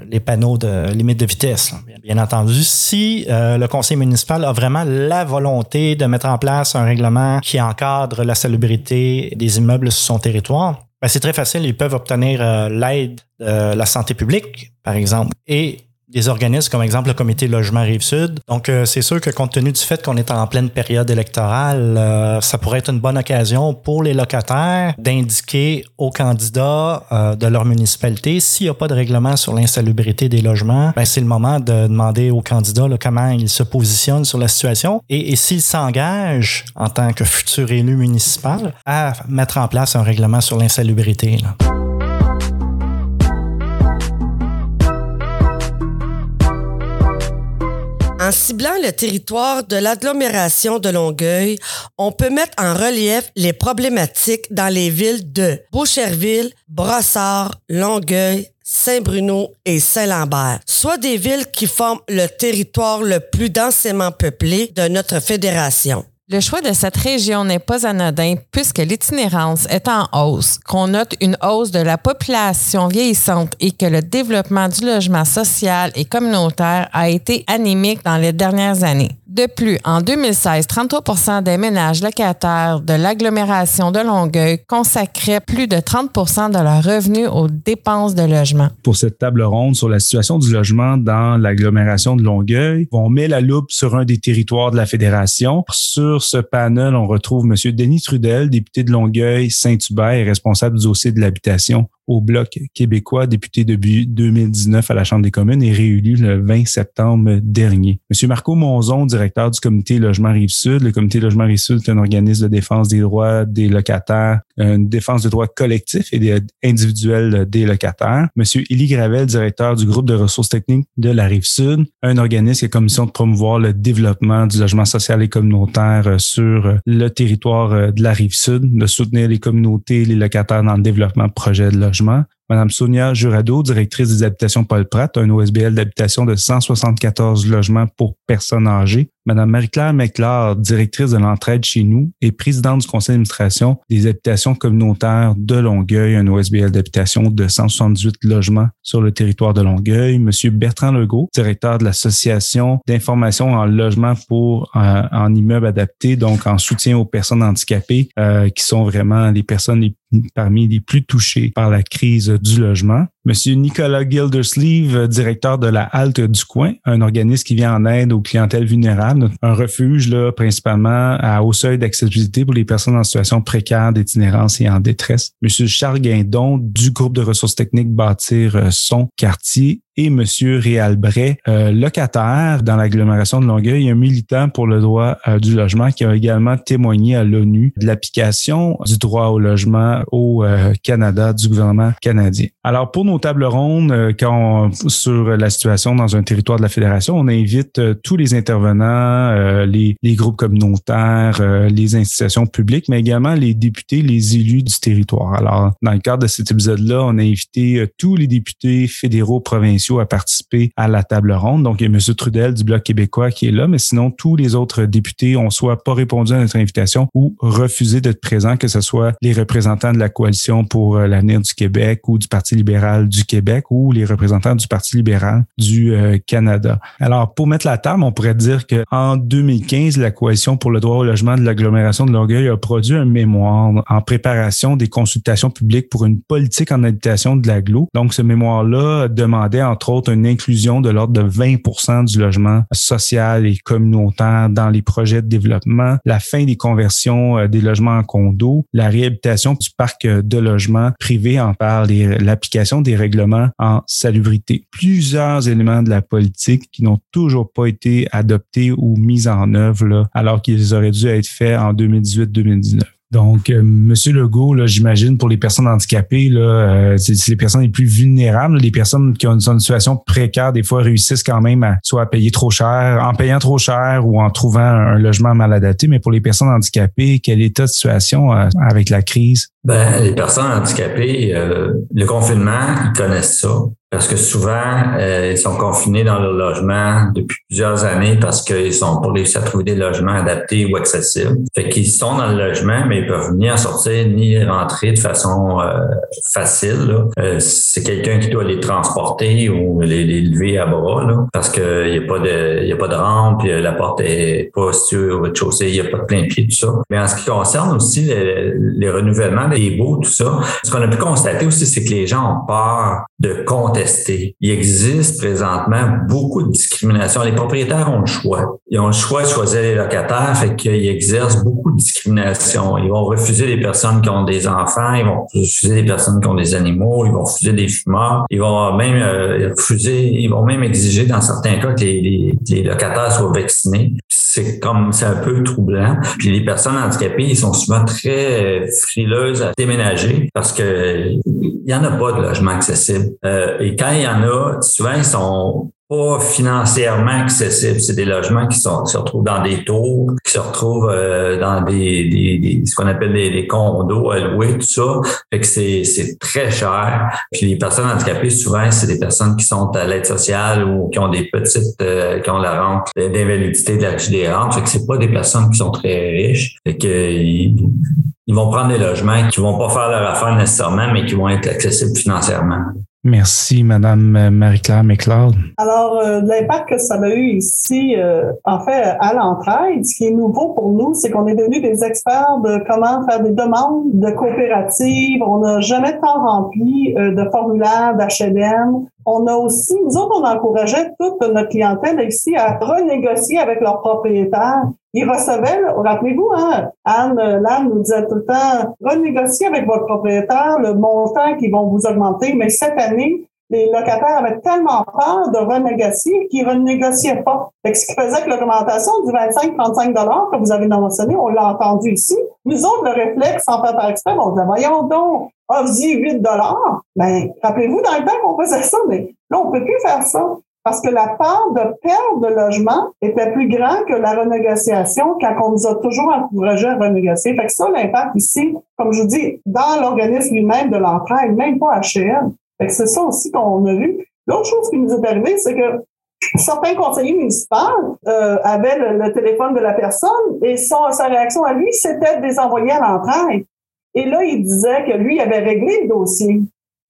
les panneaux de limite de vitesse. Bien entendu, si le conseil municipal a vraiment la volonté de mettre en place un règlement qui encadre la salubrité des immeubles sur son territoire, ben c'est très facile. Ils peuvent obtenir euh, l'aide de la santé publique, par exemple, et des organismes comme exemple le comité logement Rive-Sud. Donc, euh, c'est sûr que compte tenu du fait qu'on est en pleine période électorale, euh, ça pourrait être une bonne occasion pour les locataires d'indiquer aux candidats euh, de leur municipalité s'il n'y a pas de règlement sur l'insalubrité des logements, ben, c'est le moment de demander aux candidats comment ils se positionnent sur la situation et, et s'ils s'engagent en tant que futur élu municipal à mettre en place un règlement sur l'insalubrité. En ciblant le territoire de l'agglomération de Longueuil, on peut mettre en relief les problématiques dans les villes de Boucherville, Brossard, Longueuil, Saint-Bruno et Saint-Lambert, soit des villes qui forment le territoire le plus densément peuplé de notre fédération. Le choix de cette région n'est pas anodin puisque l'itinérance est en hausse, qu'on note une hausse de la population vieillissante et que le développement du logement social et communautaire a été anémique dans les dernières années. De plus, en 2016, 33% des ménages locataires de l'agglomération de Longueuil consacraient plus de 30% de leurs revenus aux dépenses de logement. Pour cette table ronde sur la situation du logement dans l'agglomération de Longueuil, on met la loupe sur un des territoires de la fédération. Sur ce panel, on retrouve M. Denis Trudel, député de Longueuil, Saint-Hubert et responsable du dossier de l'habitation au Bloc québécois, député depuis 2019 à la Chambre des communes et réélu le 20 septembre dernier. Monsieur Marco Monzon, directeur du comité Logement Rive-Sud. Le comité Logement Rive-Sud est un organisme de défense des droits des locataires, une défense des droits collectifs et individuels des locataires. Monsieur Élie Gravel, directeur du groupe de ressources techniques de la Rive-Sud, un organisme qui a commission de promouvoir le développement du logement social et communautaire sur le territoire de la Rive-Sud, de soutenir les communautés, les locataires dans le développement de projets de logement ważna, Madame Sonia Jurado, directrice des habitations Paul Pratt, un OSBL d'habitation de 174 logements pour personnes âgées. Madame Marie-Claire directrice de l'entraide chez nous et présidente du conseil d'administration des habitations communautaires de Longueuil, un OSBL d'habitation de 178 logements sur le territoire de Longueuil. Monsieur Bertrand Legault, directeur de l'association d'information en logement pour euh, en immeuble adapté, donc en soutien aux personnes handicapées, euh, qui sont vraiment les personnes parmi les plus touchées par la crise du logement. Monsieur Nicolas Gildersleeve, directeur de la Halte du Coin, un organisme qui vient en aide aux clientèles vulnérables, un refuge là, principalement à haut seuil d'accessibilité pour les personnes en situation précaire, d'itinérance et en détresse. Monsieur Charles Guindon du groupe de ressources techniques Bâtir euh, son quartier et Monsieur Réal euh, locataire dans l'agglomération de Longueuil, un militant pour le droit euh, du logement qui a également témoigné à l'ONU de l'application du droit au logement au Canada du gouvernement canadien. Alors pour nos table ronde euh, quand sur la situation dans un territoire de la fédération. On invite euh, tous les intervenants, euh, les, les, groupes communautaires, les institutions publiques, mais également les députés, les élus du territoire. Alors, dans le cadre de cet épisode-là, on a invité tous les députés fédéraux, provinciaux à participer à la table ronde. Donc, il y a M. Trudel du Bloc québécois qui est là, mais sinon, tous les autres députés ont soit pas répondu à notre invitation ou refusé d'être présents, que ce soit les représentants de la coalition pour l'avenir du Québec ou du Parti libéral du Québec ou les représentants du Parti libéral du euh, Canada. Alors, pour mettre la table, on pourrait dire qu'en 2015, la Coalition pour le droit au logement de l'agglomération de Longueuil a produit un mémoire en préparation des consultations publiques pour une politique en habitation de l'agglo. Donc, ce mémoire-là demandait, entre autres, une inclusion de l'ordre de 20% du logement social et communautaire dans les projets de développement, la fin des conversions euh, des logements en condo, la réhabilitation du parc de logements privés en par l'application des règlement en salubrité. Plusieurs éléments de la politique qui n'ont toujours pas été adoptés ou mis en œuvre alors qu'ils auraient dû être faits en 2018-2019. Donc, euh, Monsieur Legault, j'imagine pour les personnes handicapées, là, euh, c'est c'est les personnes les plus vulnérables, les personnes qui ont une, une situation précaire, des fois réussissent quand même à soit à payer trop cher, en payant trop cher ou en trouvant un logement mal adapté. Mais pour les personnes handicapées, quel état de situation euh, avec la crise? Ben, les personnes handicapées, euh, le confinement, ils connaissent ça. Parce que souvent, euh, ils sont confinés dans leur logement depuis plusieurs années parce qu'ils sont pour réussir à trouver des logements adaptés ou accessibles. Fait qu'ils sont dans le logement, mais ils peuvent ni en sortir ni rentrer de façon euh, facile. Euh, c'est quelqu'un qui doit les transporter ou les, les lever à bras là, parce que il y a pas de y a pas de rampe, puis la porte est pas située au rez-de-chaussée, il y a pas de plein pied tout ça. Mais en ce qui concerne aussi les, les renouvellements des baux, tout ça, ce qu'on a pu constater aussi, c'est que les gens ont peur de Il existe présentement beaucoup de discrimination. Les propriétaires ont le choix. Ils ont le choix de choisir les locataires, fait qu'ils exercent beaucoup de discrimination. Ils vont refuser les personnes qui ont des enfants, ils vont refuser les personnes qui ont des animaux, ils vont refuser des fumeurs, ils vont même euh, refuser, ils vont même exiger dans certains cas que les locataires soient vaccinés. C'est comme c'est un peu troublant. Puis les personnes handicapées, ils sont souvent très frileuses à déménager parce que il y en a pas de logement accessible. Euh, et quand il y en a, souvent ils sont pas financièrement accessibles. C'est des logements qui, sont, qui se retrouvent dans des tours, qui se retrouvent euh, dans des, des, des- ce qu'on appelle des, des condos à louer, tout ça. Fait que c'est, c'est très cher. Puis les personnes handicapées, souvent, c'est des personnes qui sont à l'aide sociale ou qui ont des petites, euh, qui ont la rente d'invalidité de la des rentes. Fait que c'est pas des personnes qui sont très riches. Fait que ils, ils vont prendre des logements qui vont pas faire leur affaire nécessairement, mais qui vont être accessibles financièrement. Merci, Madame euh, Marie-Claire McLeod. Alors, euh, l'impact que ça a eu ici, euh, en fait, à l'entraide, ce qui est nouveau pour nous, c'est qu'on est devenus des experts de comment faire des demandes de coopératives. On n'a jamais tant rempli euh, de formulaires d'HLM. On a aussi, nous autres, on encourageait toute notre clientèle ici à renégocier avec leurs propriétaires. Ils recevaient, rappelez-vous, hein, Anne Lam nous disait tout le temps, renégocier avec votre propriétaire le montant qu'ils vont vous augmenter, mais cette année, les locataires avaient tellement peur de renégocier qu'ils ne renégociaient pas. Fait ce qui faisait que l'augmentation du 25-35 que vous avez mentionné, on l'a entendu ici. Nous autres, le réflexe, sans faire par exprès, on disait, voyons donc, offre-y 8 Ben, rappelez-vous dans le temps qu'on faisait ça, mais là, on peut plus faire ça. Parce que la part de perte de logement était plus grand que la renégociation quand on nous a toujours encouragé à renégocier. Fait que ça, l'impact ici, comme je vous dis, dans l'organisme lui-même de l'entraide, même pas HL. Fait que c'est ça aussi qu'on a vu. L'autre chose qui nous est arrivée, c'est que certains conseillers municipaux euh, avaient le, le téléphone de la personne et son, sa réaction à lui, c'était de les envoyer à l'entraide. Et là, il disait que lui avait réglé le dossier.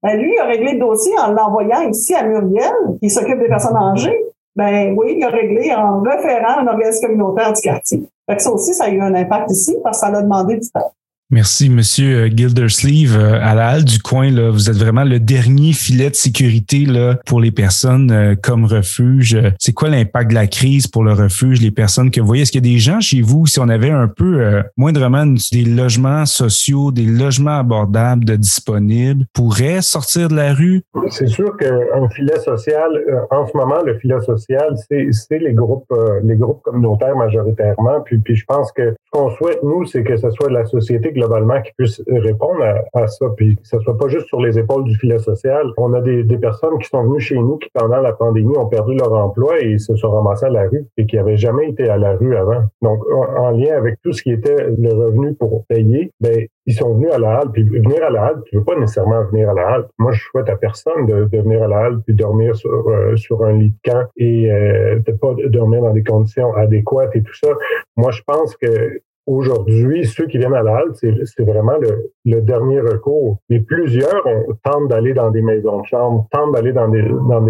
Ben, lui, il a réglé le dossier en l'envoyant ici à Muriel, qui s'occupe des personnes âgées. Ben oui, il a réglé en référant un organisme communautaire du quartier. Fait que ça aussi, ça a eu un impact ici parce que ça l'a demandé du temps. Merci, Monsieur euh, Gildersleeve. Euh, À la halle du coin, là, vous êtes vraiment le dernier filet de sécurité là, pour les personnes euh, comme refuge. C'est quoi l'impact de la crise pour le refuge, les personnes que vous voyez? Est-ce qu'il y a des gens chez vous, si on avait un peu euh, moindrement des logements sociaux, des logements abordables de disponibles, pourraient sortir de la rue? C'est sûr qu'un filet social, en ce moment, le filet social, c'est les groupes les groupes communautaires majoritairement. Puis, puis je pense que ce qu'on souhaite, nous, c'est que ce soit la société globalement qui puisse répondre à, ça, puis que ce soit pas juste sur les épaules du filet social. On a des, personnes qui sont venues chez nous qui, pendant la pandémie, ont perdu leur emploi et se sont ramassés à la rue et qui n'avaient jamais été à la rue avant. Donc, en, en lien avec tout ce qui était le revenu pour payer, ben ils sont venus à la halle. Puis venir à la halle, tu veux pas nécessairement venir à la halle. Moi, je souhaite à personne de, de venir à la halle puis dormir sur, euh, sur un lit de camp et euh, de pas dormir dans des conditions adéquates et tout ça. Moi, je pense que aujourd'hui, ceux qui viennent à la c'est vraiment le, dernier recours. Et plusieurs tentent d'aller dans des maisons de chambre, tentent d'aller dans des,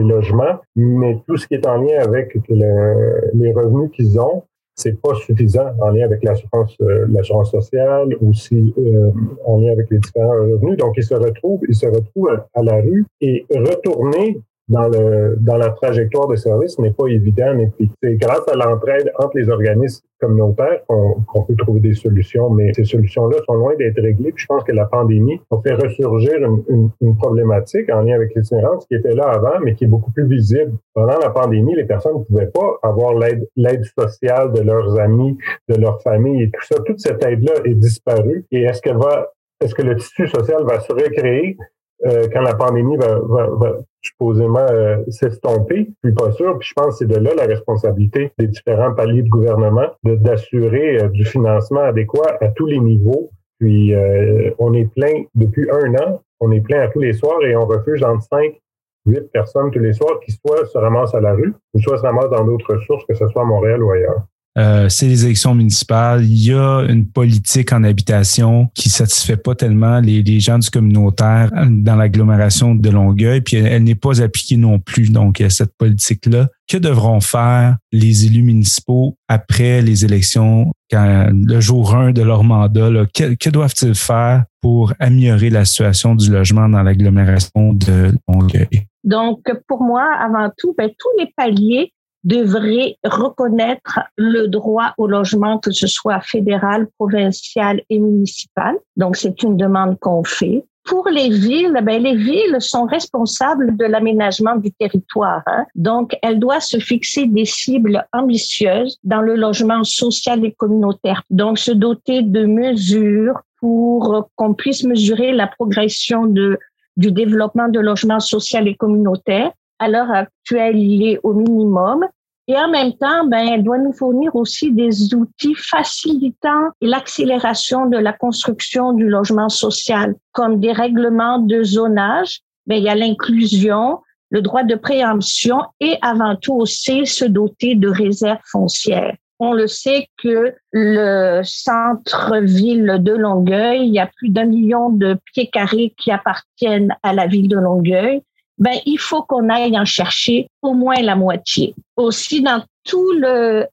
logements, mais tout ce qui est en lien avec le- les revenus qu'ils ont, c'est pas suffisant en lien avec l'assurance euh, sociale ou si euh, en lien avec les différents revenus. Donc, ils se retrouvent, ils se retrouvent à, à la rue et retourner dans le dans la trajectoire de service n'est pas évident. Puis c'est grâce à l'entraide entre les organismes communautaires qu'on peut trouver des solutions, mais ces solutions-là sont loin d'être réglées. Je pense que la pandémie a fait ressurgir une, une, une problématique en lien avec l'itinérance qui était là avant, mais qui est beaucoup plus visible. Pendant la pandémie, les personnes ne pouvaient pas avoir l'aide l'aide sociale de leurs amis, de leur famille et tout ça. Toute cette aide-là est disparue. Et est-ce qu'elle va est-ce que le tissu social va se recréer? Euh, quand la pandémie va, va, va supposément euh, s'estomper. Je suis pas sûr. Puis je pense que c'est de là la responsabilité des différents paliers de gouvernement d'assurer euh, du financement adéquat à tous les niveaux. Puis euh, on est plein depuis un an, on est plein à tous les soirs et on refuge entre cinq, huit personnes tous les soirs qui soit se ramassent à la rue ou soit se ramassent dans d'autres ressources, que ce soit à Montréal ou ailleurs. Euh, c'est les élections municipales. Il y a une politique en habitation qui satisfait pas tellement les, gens du communautaire dans l'agglomération de Longueuil, puis elle, n'est pas appliquée non plus. Donc, cette politique-là, que devront faire les élus municipaux après les élections, le jour 1 de leur mandat? Que, que doivent-ils faire pour améliorer la situation du logement dans l'agglomération de Longueuil? Donc, pour moi, avant tout, ben, tous les paliers devrait reconnaître le droit au logement, que ce soit fédéral, provincial et municipal. Donc, c'est une demande qu'on fait. Pour les villes, ben, les villes sont responsables de l'aménagement du territoire. Hein. Donc, elles doivent se fixer des cibles ambitieuses dans le logement social et communautaire. Donc, se doter de mesures pour qu'on puisse mesurer la progression de, du développement de logement social et communautaire à l'heure actuelle, il est au minimum. Et en même temps, ben, elle doit nous fournir aussi des outils facilitant l'accélération de la construction du logement social, comme des règlements de zonage. Ben, il y a l'inclusion, le droit de préemption et avant tout aussi se doter de réserves foncières. On le sait que le centre-ville de Longueuil, il y a plus d'un million de pieds carrés qui appartiennent à la ville de Longueuil ben, il faut qu'on aille en chercher au moins la moitié. Aussi, dans tout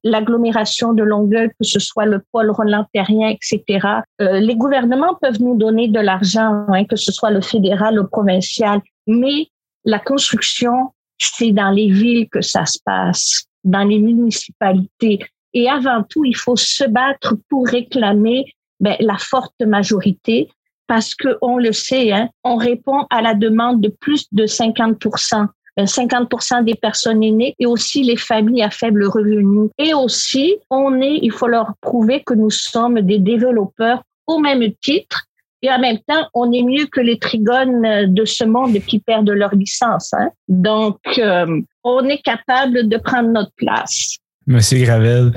l'agglomération de Longueuil, que ce soit le pôle Roland-Terrien, etc., euh, les gouvernements peuvent nous donner de l'argent, hein, que ce soit le fédéral, le provincial, mais la construction, c'est dans les villes que ça se passe, dans les municipalités. Et avant tout, il faut se battre pour réclamer ben, la forte majorité parce que on le sait, hein, on répond à la demande de plus de 50% 50% euh, des personnes aînées et aussi les familles à faible revenu. Et aussi, on est, il faut leur prouver que nous sommes des développeurs au même titre et en même temps, on est mieux que les trigones de ce monde qui perdent leur licence. Hein. Donc, euh, on est capable de prendre notre place. Monsieur Gravel.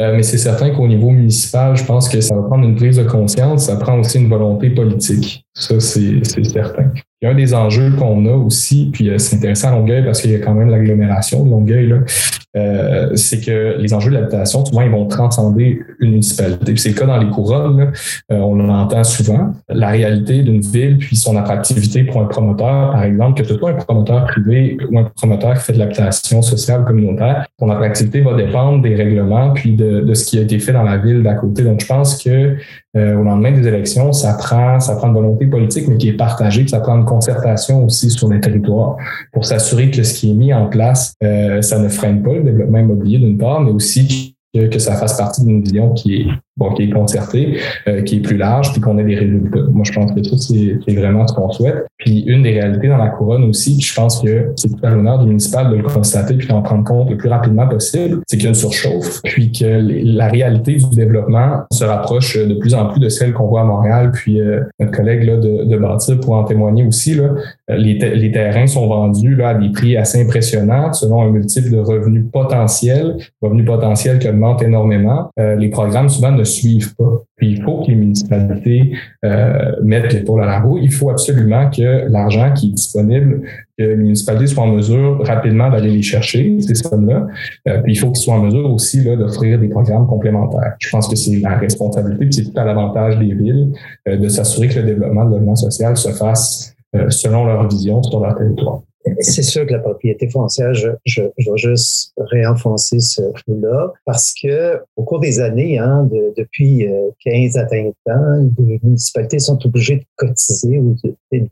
Euh, mais c'est certain qu'au niveau municipal, je pense que ça va prendre une prise de conscience, ça prend aussi une volonté politique. Ça, c'est certain. Il y a un des enjeux qu'on a aussi, puis euh, c'est intéressant à Longueuil parce qu'il y a quand même l'agglomération de Longueuil, euh, c'est que les enjeux de l'habitation, souvent, ils vont transcender une municipalité. c'est le cas dans les couronnes, euh, on l'entend souvent. La réalité d'une ville, puis son attractivité pour un promoteur, par exemple, que ce soit un promoteur privé ou un promoteur qui fait de l'habitation sociale communautaire, son attractivité va dépendre des règlements, puis de, de ce qui a été fait dans la ville d'à côté. Donc, je pense que euh, au lendemain des élections, ça prend, ça prend une volonté politique, mais qui est partagée, puis ça prend une concertation aussi sur les territoires pour s'assurer que ce qui est mis en place, euh, ça ne freine pas le développement immobilier d'une part, mais aussi que, ça fasse partie d'une vision qui est bon, qui est concerté, euh, qui est plus large, puis qu'on ait des résultats. Moi, je pense que ça, c'est vraiment ce qu'on souhaite. Puis une des réalités dans la couronne aussi, je pense que c'est tout à l'honneur du municipal de le constater puis d'en prendre compte le plus rapidement possible, c'est qu'il y a une surchauffe, puis que la réalité du développement se rapproche de plus en plus de celle qu'on voit à Montréal. Puis euh, notre collègue là, de, de Bâtir en témoigner aussi, là, les, les terrains sont vendus là, à des prix assez impressionnants selon un multiple de revenus potentiels, revenus potentiels qui augmentent énormément. Euh, les programmes souvent ne suivent pas. Puis il faut que les municipalités euh, mettent l'épaule à la roue. Il faut absolument que l'argent qui est disponible, que les municipalités soient en mesure rapidement d'aller les chercher, ces sommes-là. Euh, puis il faut qu'ils soient en mesure aussi d'offrir des programmes complémentaires. Je pense que c'est la responsabilité, puis c'est tout à l'avantage des villes euh, de s'assurer que le développement de logement social se fasse euh, selon leur vision sur leur territoire. C'est sûr que la propriété foncière, je, je, vais juste réenfoncer ce flou-là parce que au cours des années, hein, de, depuis 15 euh, à 20 ans, les municipalités sont obligées de cotiser ou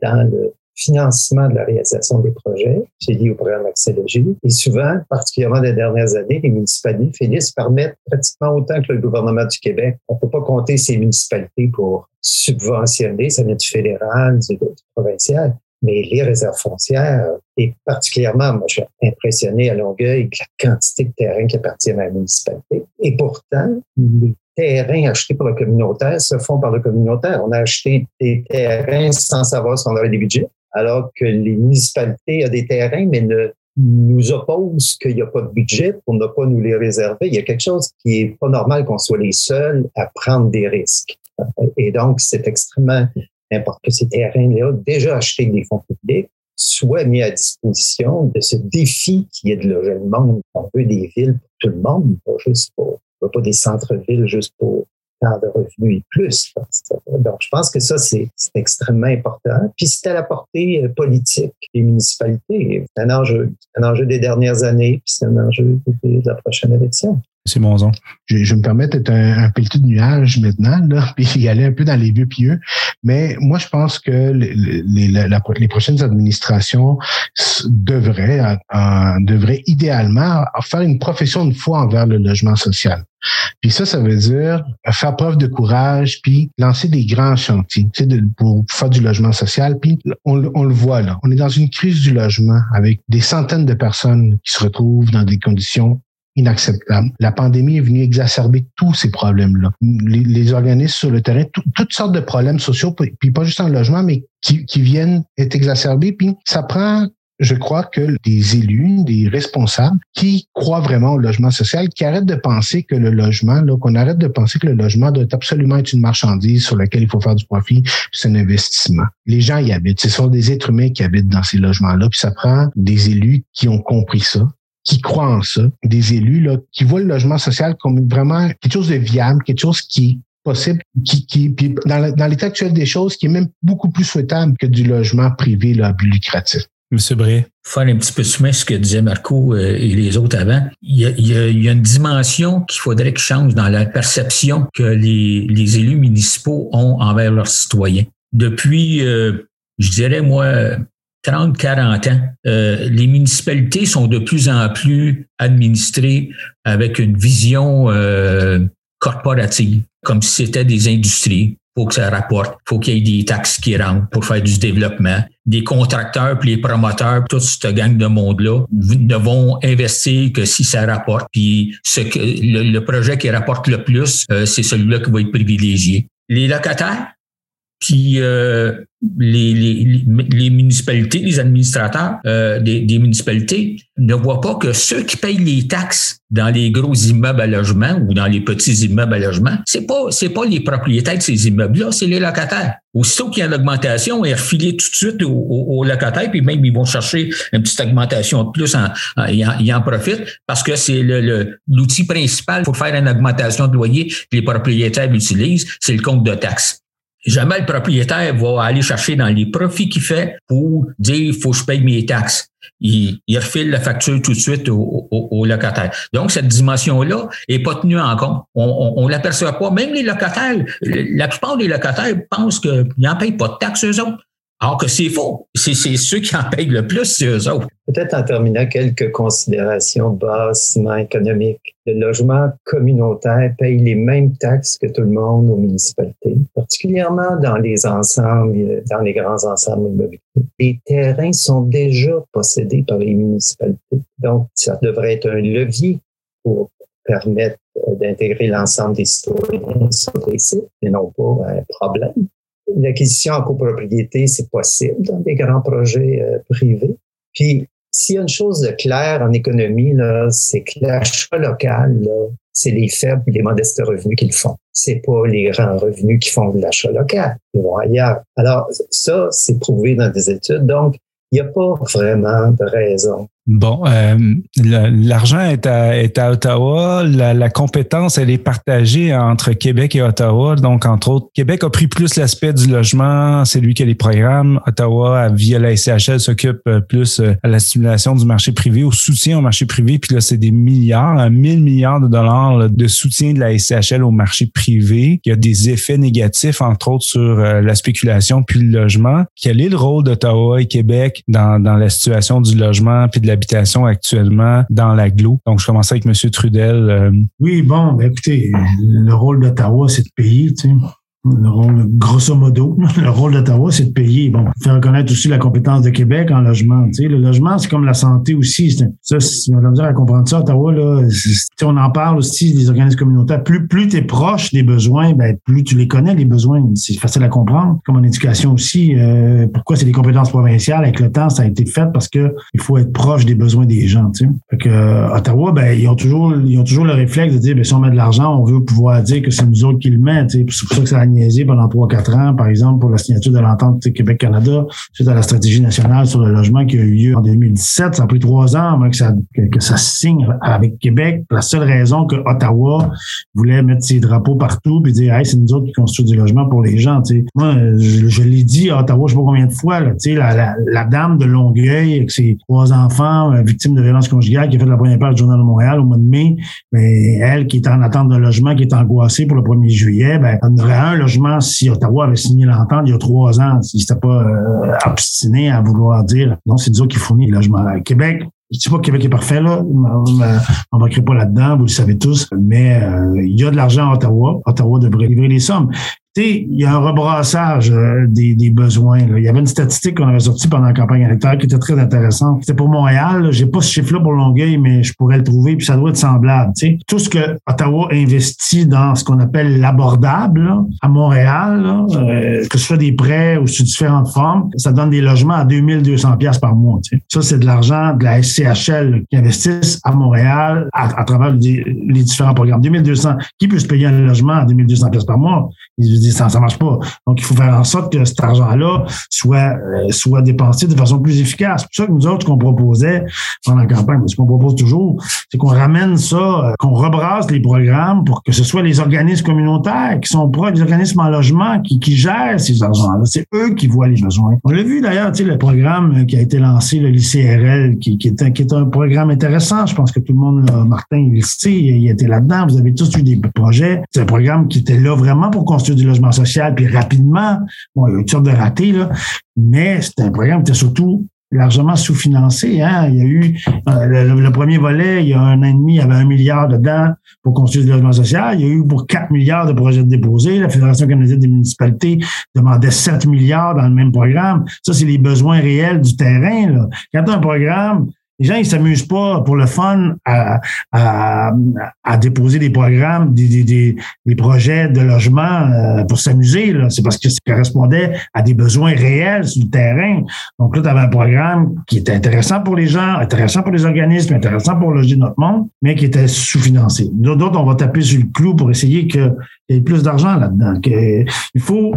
dans le financement de la réalisation des projets. C'est lié au programme Accélogie. Et souvent, particulièrement des dernières années, les municipalités finissent par mettre pratiquement autant que le gouvernement du Québec. On ne peut pas compter ces municipalités pour subventionner, ça vient du fédéral, du, provincial. Mais les réserves foncières, et particulièrement, moi, je suis impressionné à Longueuil de la quantité de terrain qui appartiennent à la municipalité. Et pourtant, les terrains achetés pour le communautaire se font par le communautaire. On a acheté des terrains sans savoir si on avait des budgets, alors que les municipalités ont des terrains, mais ne nous opposent qu'il n'y a pas de budget pour ne pas nous les réserver. Il y a quelque chose qui est pas normal qu'on soit les seuls à prendre des risques. Et donc, c'est extrêmement important que ces terrains-là, déjà achetés des fonds publics, soient mis à disposition de ce défi qui est de loger le monde. On veut des villes pour tout le monde, pas juste pour pas des centres-villes juste pour de revenus et plus. Donc, je pense que ça, c'est extrêmement important. Puis, c'est à la portée euh, politique des municipalités. C'est un enjeu, un enjeu des dernières années, puis c'est un enjeu de la prochaine élection. C'est Monzon. Je, je me permets d'être un, un pelleté de nuages maintenant, là, puis y aller un peu dans les vieux pieux. Mais moi, je pense que les, les, la, les prochaines administrations devraient, euh, devraient idéalement faire une profession de foi envers le logement social. Puis ça, ça veut dire faire preuve de courage, puis lancer des grands chantiers tu sais, pour faire du logement social. Puis on, on, le voit là, on est dans une crise du logement avec des centaines de personnes qui se retrouvent dans des conditions inacceptable. La pandémie est venue exacerber tous ces problèmes-là. Les, organismes sur le terrain, toutes sortes de problèmes sociaux, puis pas juste en logement, mais qui, viennent être exacerbés. Puis ça prend je crois que des élus, des responsables qui croient vraiment au logement social, qui arrêtent de penser que le logement, qu'on arrête de penser que le logement doit absolument être une marchandise sur laquelle il faut faire du profit, c'est un investissement. Les gens y habitent, ce sont des êtres humains qui habitent dans ces logements-là, puis ça prend des élus qui ont compris ça, qui croient en ça, des élus là, qui voient le logement social comme vraiment quelque chose de viable, quelque chose qui est possible, qui, qui puis dans l'état actuel des choses, qui est même beaucoup plus souhaitable que du logement privé là, à but lucratif. Monsieur Bré. Faire un petit peu soumettre ce que disait Marco euh, et les autres avant. Il y a, il y a, il y a une dimension qu'il faudrait qu'il change dans la perception que les, les élus municipaux ont envers leurs citoyens. Depuis, euh, je dirais, moi, 30, 40 ans, euh, les municipalités sont de plus en plus administrées avec une vision euh, corporative, comme si c'était des industries. Faut que ça rapporte, faut qu'il y ait des taxes qui rentrent pour faire du développement. Des contracteurs puis les promoteurs, toute cette gang de monde-là ne vont investir que si ça rapporte. Puis ce que le, projet qui rapporte le plus, euh, c'est celui-là qui va être privilégié. Les locataires, puis euh, les, les, les, municipalités, les administrateurs euh, des, des, municipalités ne voient pas que ceux qui payent les taxes dans les gros immeubles à logement ou dans les petits immeubles à logement, c'est pas c'est pas les propriétaires de ces immeubles-là, c'est les locataires. Aussitôt qu'il y a une augmentation, est refilé tout de suite aux, locataires, puis même ils vont chercher une petite augmentation de plus, en, en, en, profitent parce que c'est le, l'outil principal pour faire une augmentation de loyer que les propriétaires utilisent, c'est le compte de taxes jamais le propriétaire va aller chercher dans les profits qu'il fait pour dire il faut que je paye mes taxes. Il, il refile la facture tout de suite au, au, au locataire. Donc, cette dimension-là est pas tenue en compte. On, on l'aperçoit pas. Même les locataires, la plupart des locataires pensent qu'ils n'en payent pas de taxes, eux autres. Alors que c'est faux. C'est ceux qui en payent le plus, c'est eux autres. Peut-être en terminant quelques considérations bassement économiques. Le logement communautaire paye les mêmes taxes que tout le monde aux municipalités, particulièrement dans les ensembles, dans les grands ensembles immobiliers. Les terrains sont déjà possédés par les municipalités. Donc, ça devrait être un levier pour permettre euh, d'intégrer l'ensemble des citoyens sur les sites et non pas un problème. L'acquisition en copropriété, c'est possible dans des grands projets euh, privés. Puis, s'il y a une chose de claire en économie, c'est que l'achat local, c'est les faibles les modestes revenus qui le font. C'est pas les grands revenus qui font de l'achat local. Ils. Alors, ça, c'est prouvé dans des études. Donc, il n'y a pas vraiment de raison Bon, euh, l'argent est à, est à Ottawa. La, la, compétence, elle est partagée entre Québec et Ottawa. Donc, entre autres, Québec a pris plus l'aspect du logement. C'est lui qui a les programmes. Ottawa, via la SCHL, s'occupe euh, plus euh, à la stimulation du marché privé, au soutien au marché privé. Puis là, c'est des milliards, 1000 milliards de dollars de soutien de la SCHL au marché privé. Il y a des effets négatifs, entre autres, sur la spéculation puis le logement. Quel est le rôle d'Ottawa et Québec dans, dans la situation du logement puis de la actuellement dans l'agglo. Donc, je commençais avec M. Trudel. Euh, oui, bon, ben, écoutez, le rôle d'Ottawa, c'est de payer, tu sais. Le rôle, grosso modo, le rôle d'Ottawa, c'est de payer. Bon, faire reconnaître aussi la compétence de Québec en logement. Tu sais, le logement, c'est comme la santé aussi. Ça, si on a besoin à comprendre ça, Ottawa, là, on en parle aussi des organismes communautaires. Plus, plus tu es proche des besoins, ben, plus tu les connais, les besoins. C'est facile à comprendre. Comme en éducation aussi, euh, pourquoi c'est des compétences provinciales? Avec le temps, ça a été fait parce que il faut être proche des besoins des gens. Tu sais. Fait que, euh, Ottawa, ben, ils ont toujours, ils ont toujours le réflexe de dire, ben, si on met de l'argent, on veut pouvoir dire que c'est nous autres qui le mettent. C'est pour ça que ça a pendant 3-4 ans, par exemple, pour la signature de l'entente Québec-Canada, suite à la stratégie nationale sur le logement qui a eu lieu en 2017. Ça a pris trois ans que ça, que, ça signe avec Québec. La seule raison que Ottawa voulait mettre ses drapeaux partout puis dire, hey, c'est nous autres qui construisons du logement pour les gens. Moi, je, l'ai dit à Ottawa, je sais pas combien de fois, là, la, la, la dame de Longueuil avec ses trois enfants euh, victimes de violences conjugales qui a fait la première page du Journal de Montréal au mois de mai, ben, elle qui est en attente d'un logement, qui est angoissée pour le 1er juillet, ben, elle aurait un logement si Ottawa avait signé l'entente il y a trois ans, s'il s'était pas euh, obstiné à vouloir dire non, c'est nous qui fournit le logement. À Québec, je sais pas que Québec est parfait, là. On ne pas là-dedans, vous le savez tous. Mais euh, il y a de l'argent à Ottawa. Ottawa devrait livrer les sommes il y a un rebrassage euh, des, des, besoins. Il y avait une statistique qu'on avait sortie pendant la campagne électorale qui était très intéressante. C'était pour Montréal. J'ai pas ce chiffre-là pour Longueuil, mais je pourrais le trouver, puis ça doit être semblable. Tout ce que Ottawa investit dans ce qu'on appelle l'abordable à Montréal, euh, que ce soit des prêts ou sous différentes formes, ça donne des logements à 2200 pièces par mois. Ça, c'est de l'argent de la SCHL qui investissent à Montréal à, travers les, différents programmes. 2200, qui peut se payer un logement à 2200 pièces par mois? Ça ne marche pas. Donc, il faut faire en sorte que cet argent-là soit, euh, soit dépensé de façon plus efficace. C'est pour ça que nous autres, qu'on proposait pendant la campagne, ce qu'on propose toujours, c'est qu'on ramène ça, euh, qu'on rebrasse les programmes pour que ce soit les organismes communautaires qui sont proches, les organismes en logement qui, qui gèrent ces argents-là. C'est eux qui voient les besoins. On l'a vu d'ailleurs, tu sais, le programme qui a été lancé, le l'ICRL, qui, qui, est un, qui est un programme intéressant. Je pense que tout le monde, Martin, il, il était là-dedans. Vous avez tous eu des projets. C'est un programme qui était là vraiment pour construire du logement social, puis rapidement, bon, il y a eu une sorte de raté, là, mais c'était un programme qui était surtout largement sous-financé. Hein? Il y a eu euh, le, premier volet, il y a un an et demi, il y avait un milliard dedans pour construire du logement social. Il y a eu pour 4 milliards de projets déposés. La Fédération canadienne des municipalités demandait 7 milliards dans le même programme. Ça, c'est les besoins réels du terrain. Là. Quand un programme les gens, ils s'amusent pas pour le fun à, à, à déposer des programmes, des, des, des, projets de logement euh, pour s'amuser. C'est parce que ça correspondait à des besoins réels sur le terrain. Donc là, tu avais un programme qui était intéressant pour les gens, intéressant pour les organismes, intéressant pour loger notre monde, mais qui était sous-financé. D'autres, on va taper sur le clou pour essayer qu'il y ait plus d'argent là-dedans. Il faut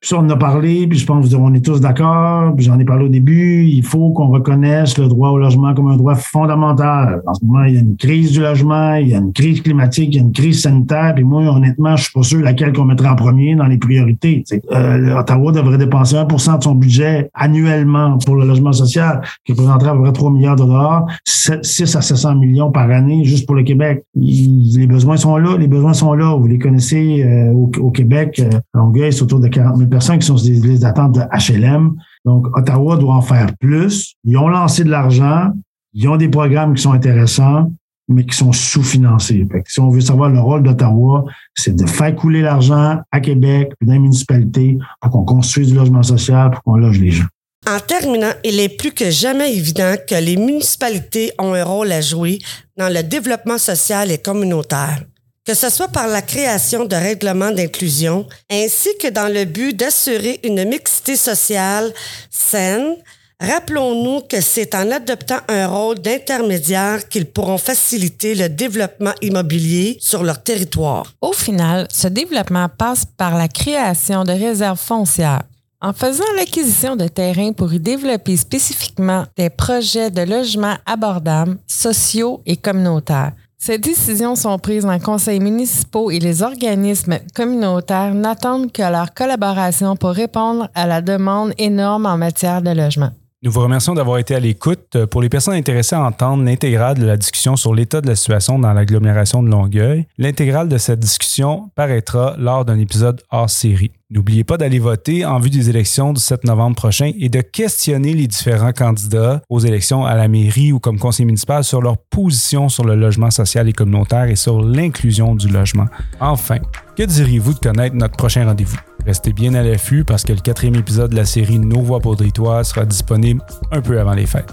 ça, on en a parlé, puis je pense qu'on est tous d'accord, puis j'en ai parlé au début, il faut qu'on reconnaisse le droit au logement comme un droit fondamental. En ce moment, il y a une crise du logement, il y a une crise climatique, il y a une crise sanitaire, puis moi, honnêtement, je suis pas sûr laquelle qu'on mettrait en premier dans les priorités. Euh, Ottawa devrait dépenser 1% de son budget annuellement pour le logement social, qui représenterait à peu près 3 milliards de dollars, 6 à 700 millions par année juste pour le Québec. les besoins sont là, les besoins sont là. Vous les connaissez euh, au, Québec, euh, Longueuil, c'est autour de 40 000 personnes qui sont sur des listes d'attente de HLM. Donc, Ottawa doit en faire plus. Ils ont lancé de l'argent. Ils ont des programmes qui sont intéressants, mais qui sont sous-financés. Si on veut savoir le rôle d'Ottawa, c'est de faire couler l'argent à Québec, dans les municipalités, pour qu'on construise du logement social, pour qu'on loge les gens. En terminant, il est plus que jamais évident que les municipalités ont un rôle à jouer dans le développement social et communautaire que ce soit par la création de règlements d'inclusion, ainsi que dans le but d'assurer une mixité sociale saine, Rappelons-nous que c'est en adoptant un rôle d'intermédiaire qu'ils pourront faciliter le développement immobilier sur leur territoire. Au final, ce développement passe par la création de réserves foncières En faisant l'acquisition de terrain pour y développer spécifiquement des projets de logement abordables, sociaux et communautaires. Ces décisions sont prises en conseils municipaux et les organismes communautaires n'attendent que leur collaboration pour répondre à la demande énorme en matière de logement. Nous vous remercions d'avoir été à l'écoute. Pour les personnes intéressées à entendre l'intégrale de la discussion sur l'état de la situation dans l'agglomération de Longueuil, l'intégrale de cette discussion paraîtra lors d'un épisode hors série. N'oubliez pas d'aller voter en vue des élections du 7 novembre prochain et de questionner les différents candidats aux élections à la mairie ou comme conseiller municipal sur leur position sur le logement social et communautaire et sur l'inclusion du logement. Enfin, que diriez-vous de connaître notre prochain rendez-vous? Restez bien à l'affût parce que le quatrième épisode de la série Nos voix pour sera disponible un peu avant les fêtes.